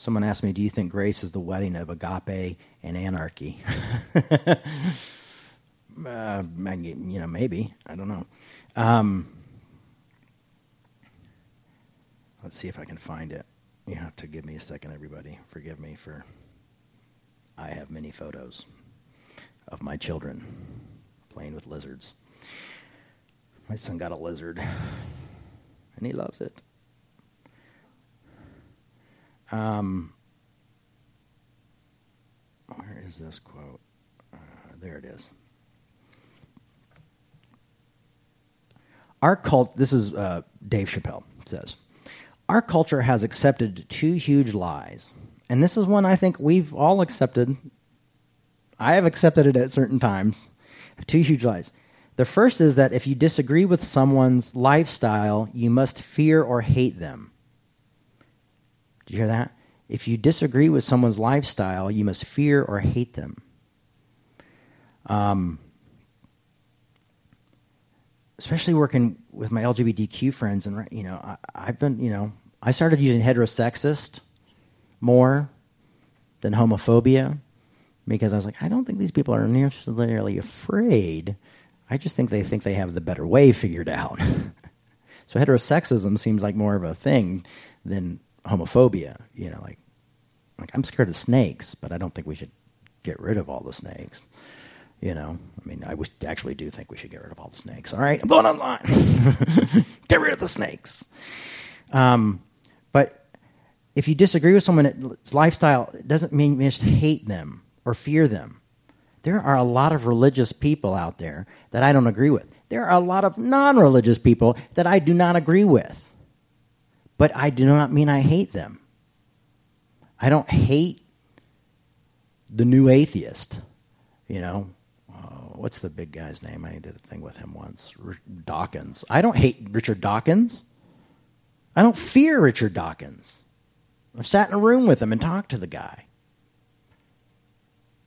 Someone asked me, "Do you think grace is the wedding of agape and anarchy?" uh, you know, maybe I don't know. Um, let's see if I can find it. You have to give me a second, everybody. Forgive me for. I have many photos of my children playing with lizards. My son got a lizard, and he loves it. Um, where is this quote? Uh, there it is. Our cult. This is uh, Dave Chappelle says. Our culture has accepted two huge lies, and this is one I think we've all accepted. I have accepted it at certain times. Two huge lies. The first is that if you disagree with someone's lifestyle, you must fear or hate them. Did you hear that? If you disagree with someone's lifestyle, you must fear or hate them. Um, especially working with my LGBTQ friends, and you know, I, I've been, you know, I started using heterosexist more than homophobia because I was like, I don't think these people are necessarily afraid. I just think they think they have the better way figured out. so heterosexism seems like more of a thing than homophobia. You know, like like I'm scared of snakes, but I don't think we should get rid of all the snakes. You know, I mean, I actually do think we should get rid of all the snakes. All right, I'm going online. get rid of the snakes. Um, but if you disagree with someone's lifestyle, it doesn't mean you just hate them or fear them. There are a lot of religious people out there that I don't agree with. There are a lot of non religious people that I do not agree with. But I do not mean I hate them. I don't hate the new atheist. You know, uh, what's the big guy's name? I did a thing with him once. R- Dawkins. I don't hate Richard Dawkins. I don't fear Richard Dawkins. I've sat in a room with him and talked to the guy.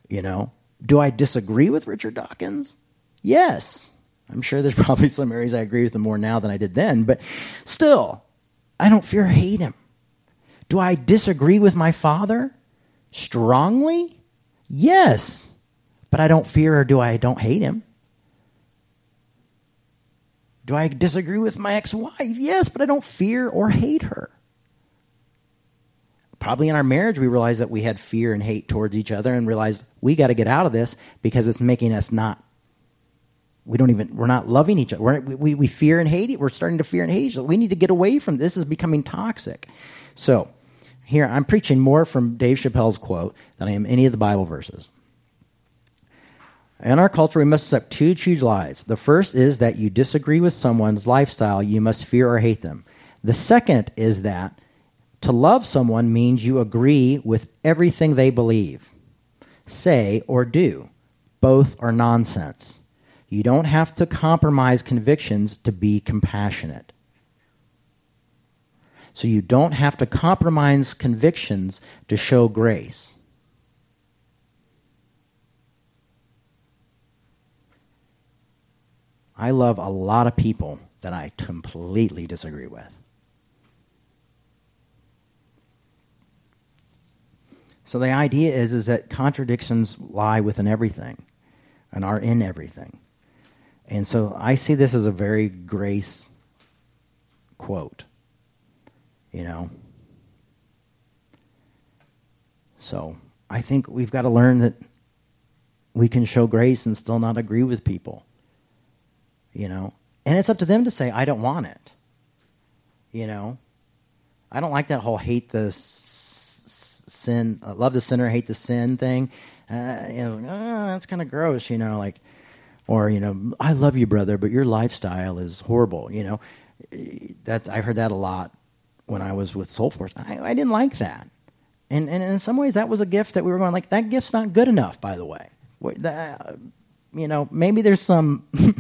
You know, do I disagree with Richard Dawkins? Yes. I'm sure there's probably some areas I agree with him more now than I did then, but still, I don't fear or hate him. Do I disagree with my father strongly? Yes. But I don't fear or do I don't hate him. Do I disagree with my ex-wife? Yes, but I don't fear or hate her. Probably in our marriage we realized that we had fear and hate towards each other and realized we got to get out of this because it's making us not we don't even we're not loving each other we're, we, we fear and hate it we're starting to fear and hate each other we need to get away from this is becoming toxic so here i'm preaching more from dave chappelle's quote than i am any of the bible verses in our culture, we must accept two huge lies. The first is that you disagree with someone's lifestyle, you must fear or hate them. The second is that to love someone means you agree with everything they believe, say, or do. Both are nonsense. You don't have to compromise convictions to be compassionate. So you don't have to compromise convictions to show grace. I love a lot of people that I completely disagree with. So the idea is, is that contradictions lie within everything and are in everything. And so I see this as a very grace quote. You know? So I think we've got to learn that we can show grace and still not agree with people you know and it's up to them to say i don't want it you know i don't like that whole hate the s- sin uh, love the sinner hate the sin thing uh, you know oh, that's kind of gross you know like or you know i love you brother but your lifestyle is horrible you know? That i heard that a lot when i was with Soulforce. I, I didn't like that. And, and in some ways that was a gift that we were going like that gift's not good enough by the way. You know maybe there's some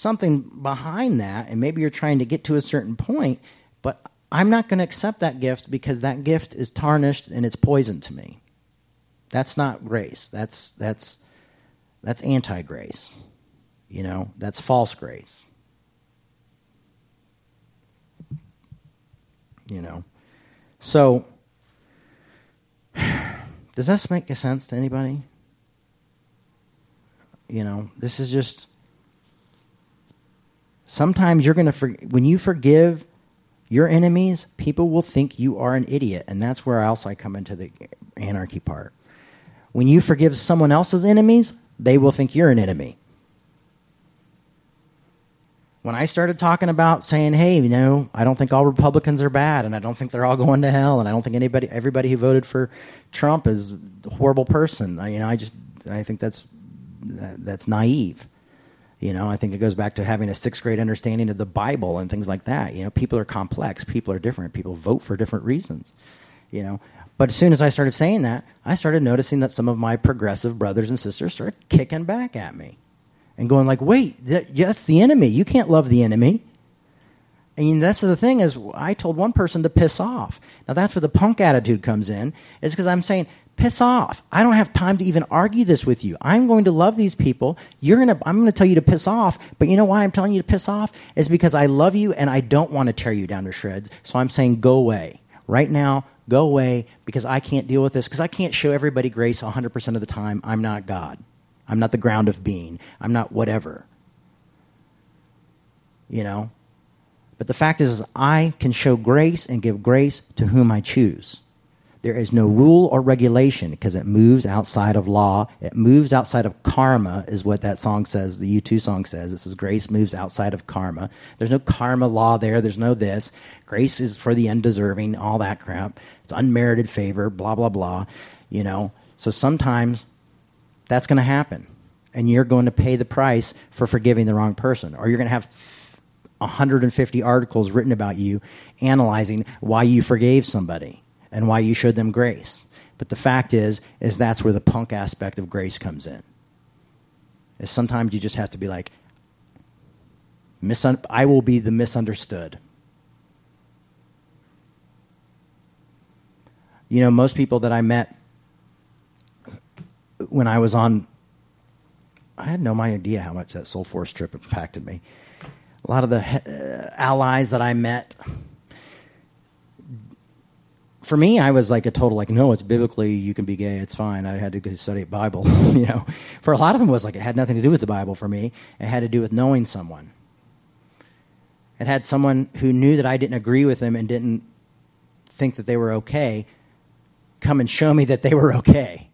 something behind that, and maybe you're trying to get to a certain point, but I'm not going to accept that gift because that gift is tarnished and it's poison to me. That's not grace. That's that's that's anti-grace. You know, that's false grace. You know. So does this make sense to anybody? You know, this is just Sometimes you're going to, for, when you forgive your enemies, people will think you are an idiot. And that's where else I come into the anarchy part. When you forgive someone else's enemies, they will think you're an enemy. When I started talking about saying, hey, you know, I don't think all Republicans are bad and I don't think they're all going to hell and I don't think anybody, everybody who voted for Trump is a horrible person. I, you know, I just, I think that's, that's naive. You know, I think it goes back to having a sixth grade understanding of the Bible and things like that. You know, people are complex, people are different, people vote for different reasons. You know, but as soon as I started saying that, I started noticing that some of my progressive brothers and sisters started kicking back at me and going like, "Wait, that, that's the enemy. You can't love the enemy." And that's the thing is, I told one person to piss off. Now that's where the punk attitude comes in. Is because I'm saying, piss off. I don't have time to even argue this with you. I'm going to love these people. You're gonna, I'm going to tell you to piss off. But you know why I'm telling you to piss off? Is because I love you and I don't want to tear you down to shreds. So I'm saying go away. Right now, go away because I can't deal with this because I can't show everybody grace 100% of the time. I'm not God. I'm not the ground of being. I'm not whatever. You know? But the fact is, I can show grace and give grace to whom I choose. There is no rule or regulation because it moves outside of law. It moves outside of karma, is what that song says. The U2 song says. It says grace moves outside of karma. There's no karma law there. There's no this. Grace is for the undeserving, all that crap. It's unmerited favor, blah, blah, blah. You know? So sometimes that's going to happen. And you're going to pay the price for forgiving the wrong person. Or you're going to have 150 articles written about you analyzing why you forgave somebody and why you showed them grace. But the fact is, is that's where the punk aspect of grace comes in. Is sometimes you just have to be like, I will be the misunderstood. You know, most people that I met when I was on, I had no idea how much that Soulforce trip impacted me. A lot of the uh, allies that I met, for me, I was like a total like, no, it's biblically you can be gay, it's fine. I had to go study Bible, you know. For a lot of them, it was like it had nothing to do with the Bible. For me, it had to do with knowing someone. It had someone who knew that I didn't agree with them and didn't think that they were okay, come and show me that they were okay.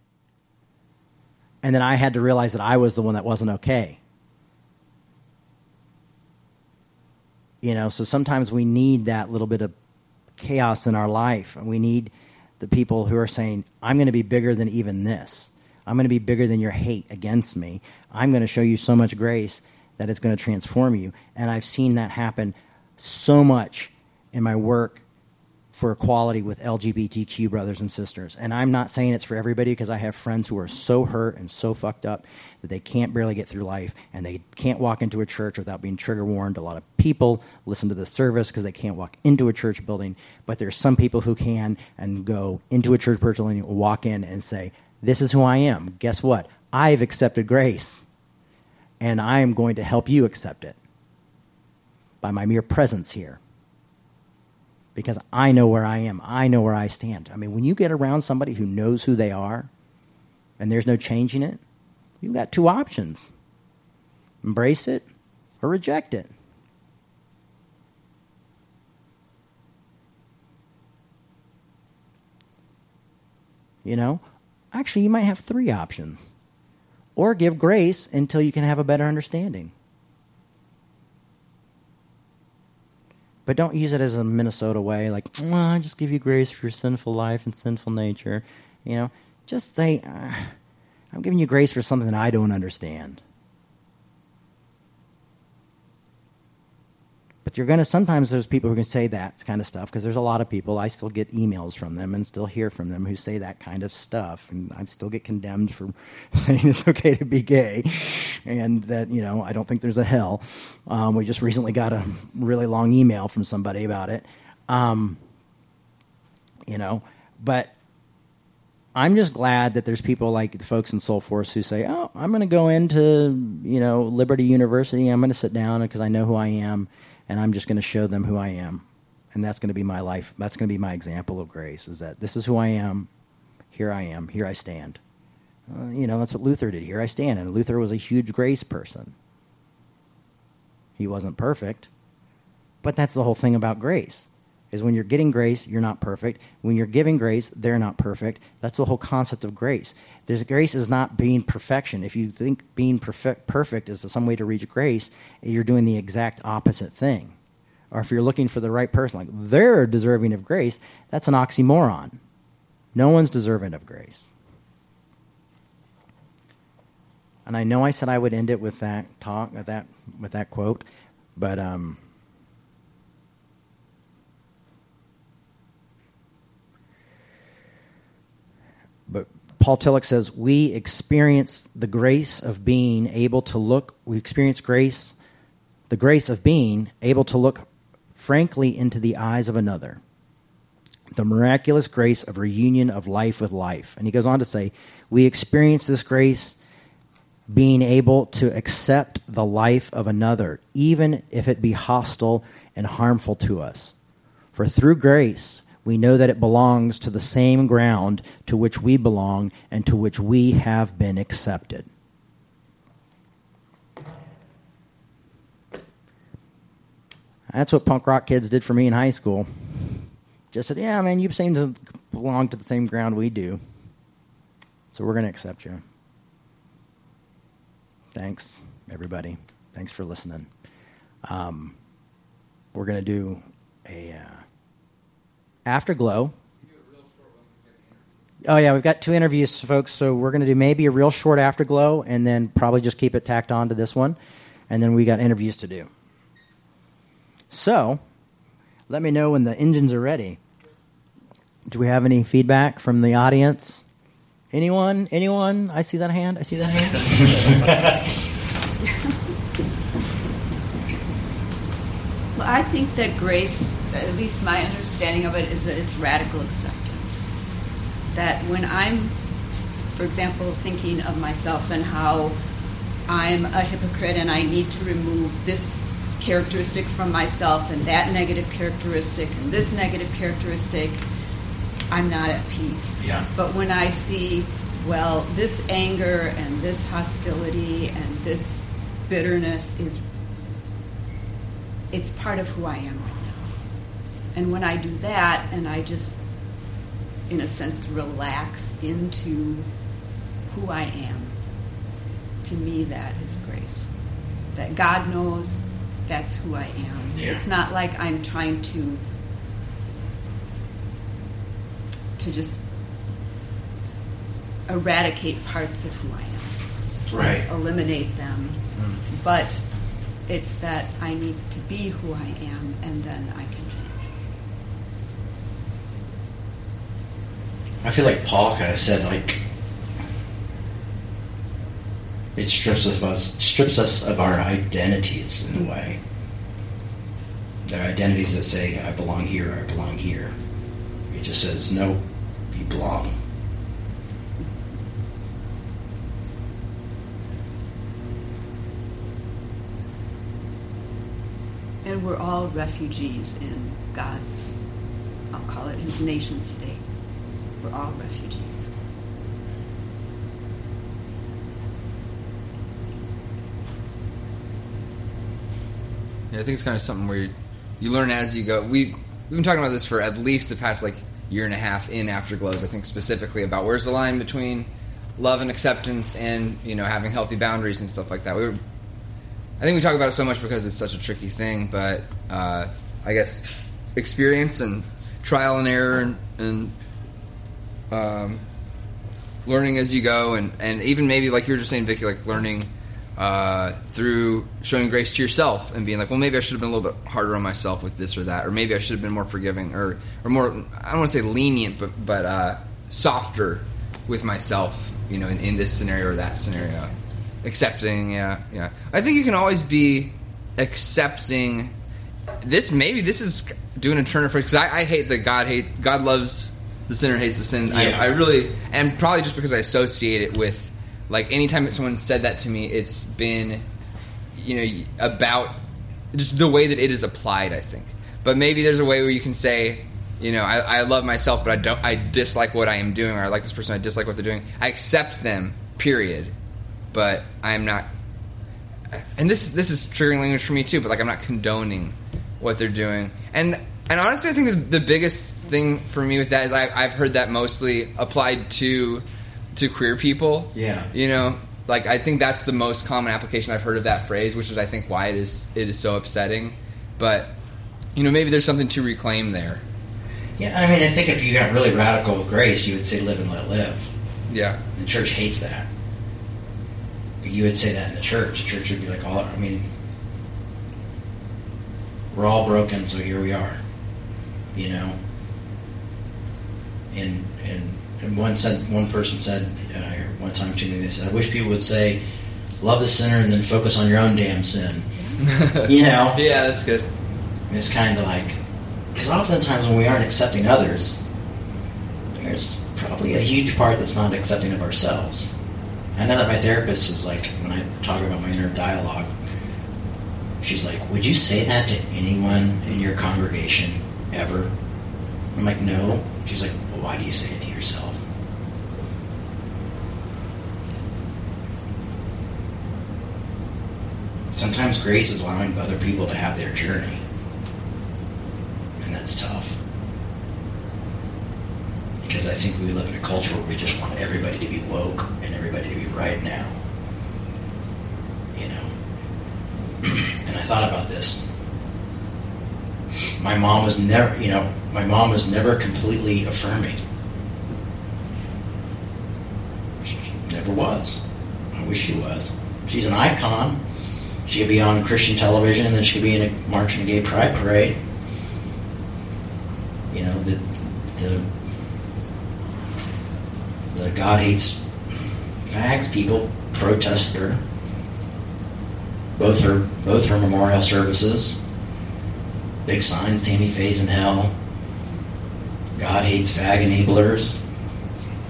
And then I had to realize that I was the one that wasn't okay. You know, so sometimes we need that little bit of chaos in our life. And we need the people who are saying, I'm going to be bigger than even this. I'm going to be bigger than your hate against me. I'm going to show you so much grace that it's going to transform you. And I've seen that happen so much in my work for equality with LGBTQ brothers and sisters. And I'm not saying it's for everybody because I have friends who are so hurt and so fucked up that they can't barely get through life and they can't walk into a church without being trigger warned. A lot of people listen to the service because they can't walk into a church building, but there's some people who can and go into a church building, walk in and say, This is who I am. Guess what? I've accepted grace and I am going to help you accept it by my mere presence here because I know where I am. I know where I stand. I mean, when you get around somebody who knows who they are and there's no changing it, you've got two options embrace it or reject it. You know, actually, you might have three options. Or give grace until you can have a better understanding. But don't use it as a Minnesota way, like, oh, I just give you grace for your sinful life and sinful nature. You know, just say, uh, I'm giving you grace for something that I don't understand. But you're going to, sometimes there's people who can say that kind of stuff because there's a lot of people, I still get emails from them and still hear from them who say that kind of stuff. And I still get condemned for saying it's okay to be gay and that, you know, I don't think there's a hell. Um, we just recently got a really long email from somebody about it. Um, you know, but I'm just glad that there's people like the folks in Soulforce who say, "Oh, I'm going to go into you know Liberty University. I'm going to sit down because I know who I am, and I'm just going to show them who I am. And that's going to be my life. That's going to be my example of grace is that this is who I am. Here I am. Here I stand. Uh, you know, that's what Luther did. Here I stand. And Luther was a huge grace person. He wasn't perfect. But that's the whole thing about grace. Is when you're getting grace, you're not perfect. When you're giving grace, they're not perfect. That's the whole concept of grace. There's grace is not being perfection. If you think being perfect, perfect is some way to reach grace, you're doing the exact opposite thing. Or if you're looking for the right person, like they're deserving of grace, that's an oxymoron. No one's deserving of grace. And I know I said I would end it with that talk, with that, with that quote, but um, but Paul Tillich says, we experience the grace of being able to look, we experience grace, the grace of being able to look frankly into the eyes of another. The miraculous grace of reunion of life with life. And he goes on to say, we experience this grace being able to accept the life of another, even if it be hostile and harmful to us. For through grace, we know that it belongs to the same ground to which we belong and to which we have been accepted. That's what punk rock kids did for me in high school. Just said, "Yeah, man, you seem to belong to the same ground we do. So we're going to accept you. Thanks, everybody. Thanks for listening. Um, we're going to do a uh, afterglow. Oh yeah, we've got two interviews, folks. So we're going to do maybe a real short afterglow, and then probably just keep it tacked on to this one, and then we got interviews to do. So, let me know when the engines are ready. Do we have any feedback from the audience? Anyone? Anyone? I see that hand. I see that hand. well, I think that grace, at least my understanding of it, is that it's radical acceptance. That when I'm, for example, thinking of myself and how I'm a hypocrite and I need to remove this characteristic from myself and that negative characteristic and this negative characteristic, I'm not at peace. Yeah. But when I see, well, this anger and this hostility and this bitterness is it's part of who I am. And when I do that and I just in a sense relax into who I am, to me that is great. That God knows that's who I am. Yeah. It's not like I'm trying to to just eradicate parts of who I am. right. Eliminate them. Mm. But it's that I need to be who I am and then I can change. I feel like Paul kind of said like it strips us of us strips us of our identities in a way. There are identities that say I belong here, I belong here. It just says no, you belong. And we're all refugees in God's, I'll call it his nation state. All refugees. Yeah, I think it's kind of something where you, learn as you go. We we've been talking about this for at least the past like year and a half in Afterglows. I think specifically about where's the line between love and acceptance and you know having healthy boundaries and stuff like that. We I think we talk about it so much because it's such a tricky thing, but uh, I guess experience and trial and error and, and um, learning as you go, and, and even maybe like you were just saying, Vicky, like learning uh, through showing grace to yourself and being like, well, maybe I should have been a little bit harder on myself with this or that, or maybe I should have been more forgiving or or more I don't want to say lenient, but but uh, softer with myself, you know, in, in this scenario or that scenario. Accepting, yeah, yeah. I think you can always be accepting. This maybe this is doing a turn of phrase because I, I hate that God hate God loves the sinner hates the sin. Yeah. I, I really and probably just because I associate it with like anytime that someone said that to me, it's been you know about just the way that it is applied. I think, but maybe there's a way where you can say. You know, I, I love myself, but I don't. I dislike what I am doing, or I like this person. I dislike what they're doing. I accept them, period. But I'm not and this is this is triggering language for me too. But like, I'm not condoning what they're doing, and and honestly, I think the, biggest thing for me with that is I, I've heard that mostly applied to to queer people. Yeah. you know, like I think that's the most common application I've heard of that phrase, which is I think why it is it is so upsetting. But you know, maybe there's something to reclaim there. Yeah, I mean, I think if you got really radical with grace, you would say live and let live. Yeah, The church hates that. But you would say that in the church. The church would be like, all, I mean, we're all broken, so here we are. You know? And, and, and one said, one person said, uh, one time to me, they said, I wish people would say, love the sinner and then focus on your own damn sin. you know? yeah, that's good. And it's kind of like, because oftentimes when we aren't accepting others, there's probably a huge part that's not accepting of ourselves. I know that my therapist is like, when I talk about my inner dialogue, she's like, Would you say that to anyone in your congregation ever? I'm like, No. She's like, Well, why do you say it to yourself? Sometimes grace is allowing other people to have their journey. And that's tough. Because I think we live in a culture where we just want everybody to be woke and everybody to be right now. You know? and I thought about this. My mom was never, you know, my mom was never completely affirming. She never was. I wish she was. She's an icon. She could be on Christian television, and then she could be in a march in a gay pride parade. You know, the the the God hates fags people protest her. Both her both her memorial services. Big signs, Tammy Faye's in hell. God hates fag enablers.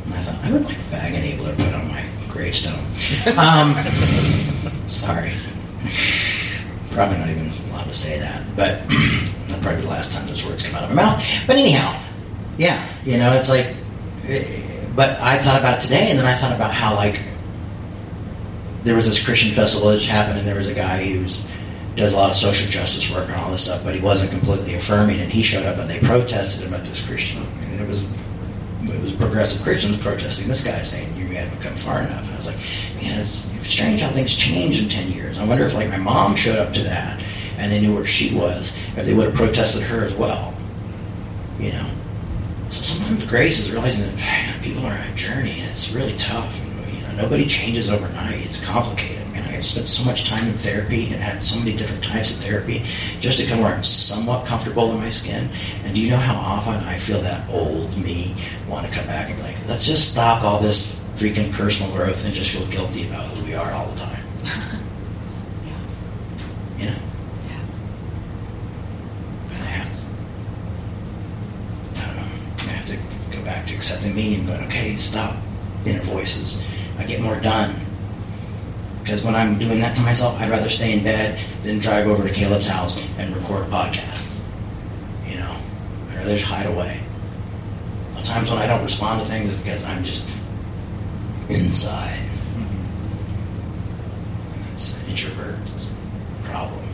And I thought I would like a fag enabler put on my gravestone. Um, sorry. Probably not even allowed to say that, but that's probably the last time those words come out of my mouth. But anyhow, yeah, you know, it's like, eh, but I thought about it today, and then I thought about how like there was this Christian festival that happened, and there was a guy who's does a lot of social justice work and all this stuff, but he wasn't completely affirming, and he showed up and they protested him at this Christian, and it was it was progressive Christians protesting this guy saying you haven't come far enough. And I was like, man, it's strange how things change in ten years. I wonder if like my mom showed up to that and they knew where she was, if they would have protested her as well. You know. So sometimes grace is realizing that man, people are on a journey and it's really tough. And, you know, nobody changes overnight. It's complicated. I spent so much time in therapy and had so many different types of therapy just to come where I'm somewhat comfortable in my skin. And do you know how often I feel that old me want to come back and be like, let's just stop all this freaking personal growth and just feel guilty about who we are all the time. Yeah. You know? Yeah. And I have to, I don't know, I have to go back to accepting me and going, okay, stop inner voices. I get more done. Because when I'm doing that to myself, I'd rather stay in bed than drive over to Caleb's house and record a podcast. You know, I'd rather just hide away. The times when I don't respond to things is because I'm just inside. That's an introvert's problem.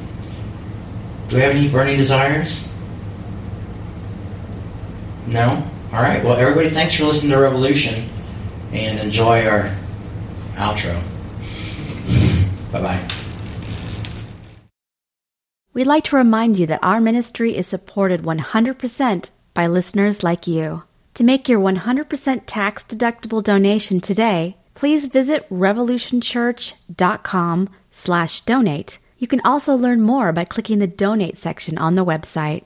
Do we have any burning desires? No? All right. Well, everybody, thanks for listening to Revolution and enjoy our outro. Bye bye. We'd like to remind you that our ministry is supported 100% by listeners like you. To make your 100% tax deductible donation today, please visit revolutionchurch.com slash donate. You can also learn more by clicking the donate section on the website.